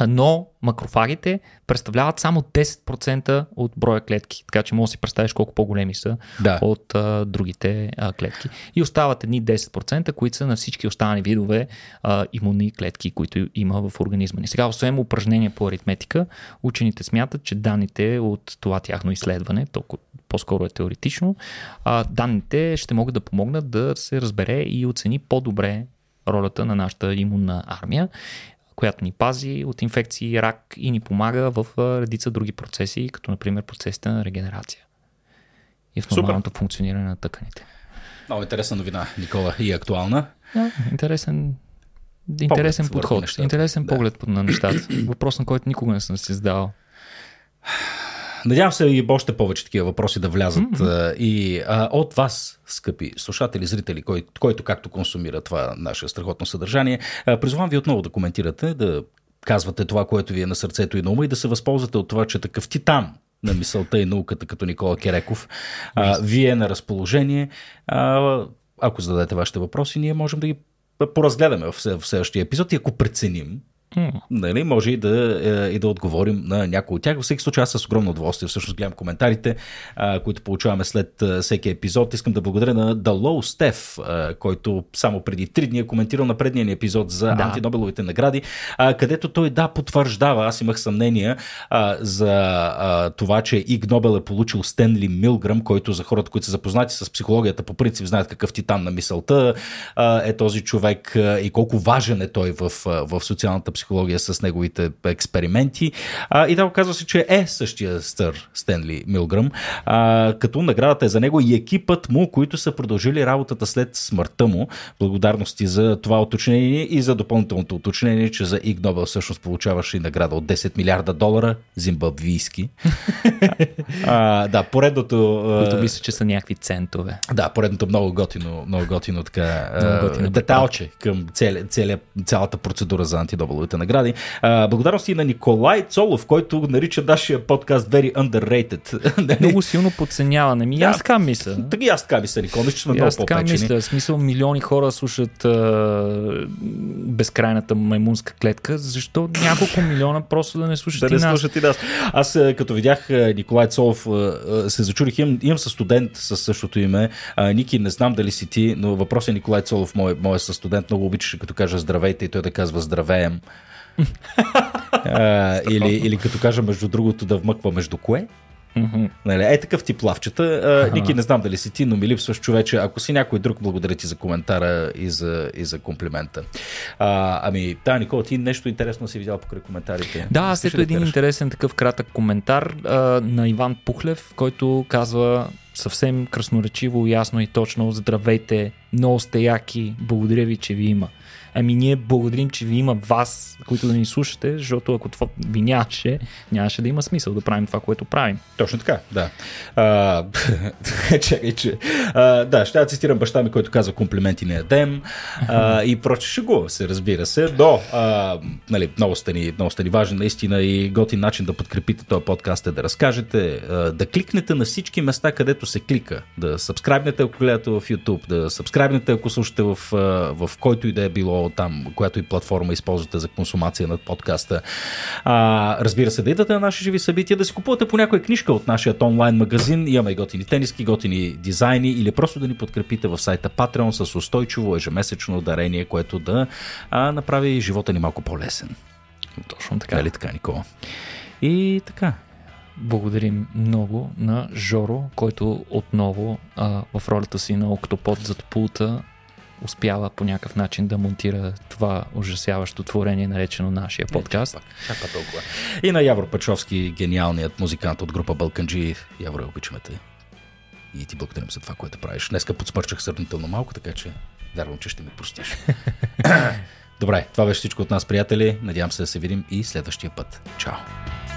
но макрофагите представляват само 10% от броя клетки, така че може да си представиш колко по-големи са да. от а, другите а, клетки. И остават едни 10%, които са на всички останали видове а, имунни клетки, които има в организма ни. Сега, освен упражнения по аритметика, учените смятат, че данните от това тяхно изследване, толкова по-скоро е теоретично, а, данните ще могат да помогнат да се разбере и оцени по-добре ролята на нашата имунна армия която ни пази от инфекции, рак и ни помага в редица други процеси, като например процесите на регенерация и в нормалното Супер. функциониране на тъканите. Много интересна новина, Никола, и актуална. Да, интересен, интересен поглед подход, интересен да. поглед на нещата. Въпрос, на който никога не съм си задавал. Надявам се и още повече такива въпроси да влязат mm-hmm. и а, от вас, скъпи слушатели, зрители, кой, който както консумира това наше страхотно съдържание. Призовам ви отново да коментирате, да казвате това, което ви е на сърцето и на ума и да се възползвате от това, че такъв титан на мисълта и науката, като Никола Кереков, а, ви е на разположение. А, ако зададете вашите въпроси, ние можем да ги поразгледаме в следващия епизод и ако преценим, Mm. Нали, може и да, е, и да отговорим на някои от тях. Във всеки случай аз с огромно удоволствие всъщност гледам коментарите, които получаваме след всеки епизод. Искам да благодаря на Дало Стеф, който само преди три дни е коментирал на предния ни епизод за да. антинобеловите награди, където той да потвърждава, аз имах съмнение а, за това, че Иг Нобел е получил Стенли Милграм, който за хората, които са запознати с психологията, по принцип знаят какъв титан на мисълта е този човек и колко важен е той в, в социалната психология с неговите експерименти. А, и да, оказва се, че е същия стър Стенли Милграм, а, като наградата е за него и екипът му, които са продължили работата след смъртта му. Благодарности за това уточнение и за допълнителното уточнение, че за Иг Нобел всъщност получаваше и награда от 10 милиарда долара зимбабвийски. а, да, поредното... Които мисля, че са някакви центове. Да, поредното много готино, много готино така много готино, деталче към цели, цялата процедура за антидобеловите Нобеловите награди. А, благодарности на Николай Цолов, който нарича нашия подкаст very underrated. Много силно подценяване. Ми, да, аз така мисля. Така аз така мисля, Никола. Мисля, че сме много аз така мисля. Смисъл, милиони хора слушат а, безкрайната маймунска клетка. Защо няколко милиона просто да не слушат да и не слушат и нас. Аз като видях Николай Цолов, се зачурих. Имам, имам със студент със същото име. Ники, не знам дали си ти, но въпросът е Николай Цолов, мой, мой със студент, много обичаше като кажа здравейте и той да казва здравеем а, или, или като кажа между другото да вмъква между кое. Mm-hmm. Нали, е такъв тип лавчета. Ники, не знам дали си ти, но ми липсваш човече. Ако си някой друг, благодаря ти за коментара и за, и за комплимента. А, ами, да, Никола, ти нещо интересно си видял покрай коментарите. Да, аз ето един интересен такъв кратък коментар а, на Иван Пухлев, който казва съвсем красноречиво, ясно и точно Здравейте, много сте яки, благодаря ви, че ви има. Ами ние благодарим, че ви има вас, които да ни слушате, защото ако това ви нямаше, нямаше да има смисъл да правим това, което правим. Точно така, да. А, чакай, че. А, да, ще цитирам баща ми, който казва комплименти не ядем а, и проче шегува се, разбира се. Но, а, нали, много сте, ни, много сте ни важен наистина и готин начин да подкрепите този подкаст е да разкажете, а, да кликнете на всички места, където се клика, да сабскрайбнете, ако гледате в YouTube, да сабскрайбнете, ако слушате в, в който и да е било там, която и платформа използвате за консумация на подкаста. А, разбира се, да идвате на наши живи събития, да си купувате по някоя книжка от нашия онлайн магазин. Имаме готини тениски, готини дизайни или просто да ни подкрепите в сайта Patreon с устойчиво ежемесечно дарение, което да а, направи живота ни малко по-лесен. Точно така. Нали така, Никола? И така, благодарим много на Жоро, който отново а, в ролята си на октопод зад пулта успява по някакъв начин да монтира това ужасяващо творение, наречено нашия подкаст. Не, чак, чак толкова. И на Явор Пачовски, гениалният музикант от група Балканджи. Явро, обичаме те. И ти благодарим за това, което правиш. Днеска подсмърчах сравнително малко, така че вярвам, че ще ми простиш. Добре, това беше всичко от нас, приятели. Надявам се да се видим и следващия път. Чао!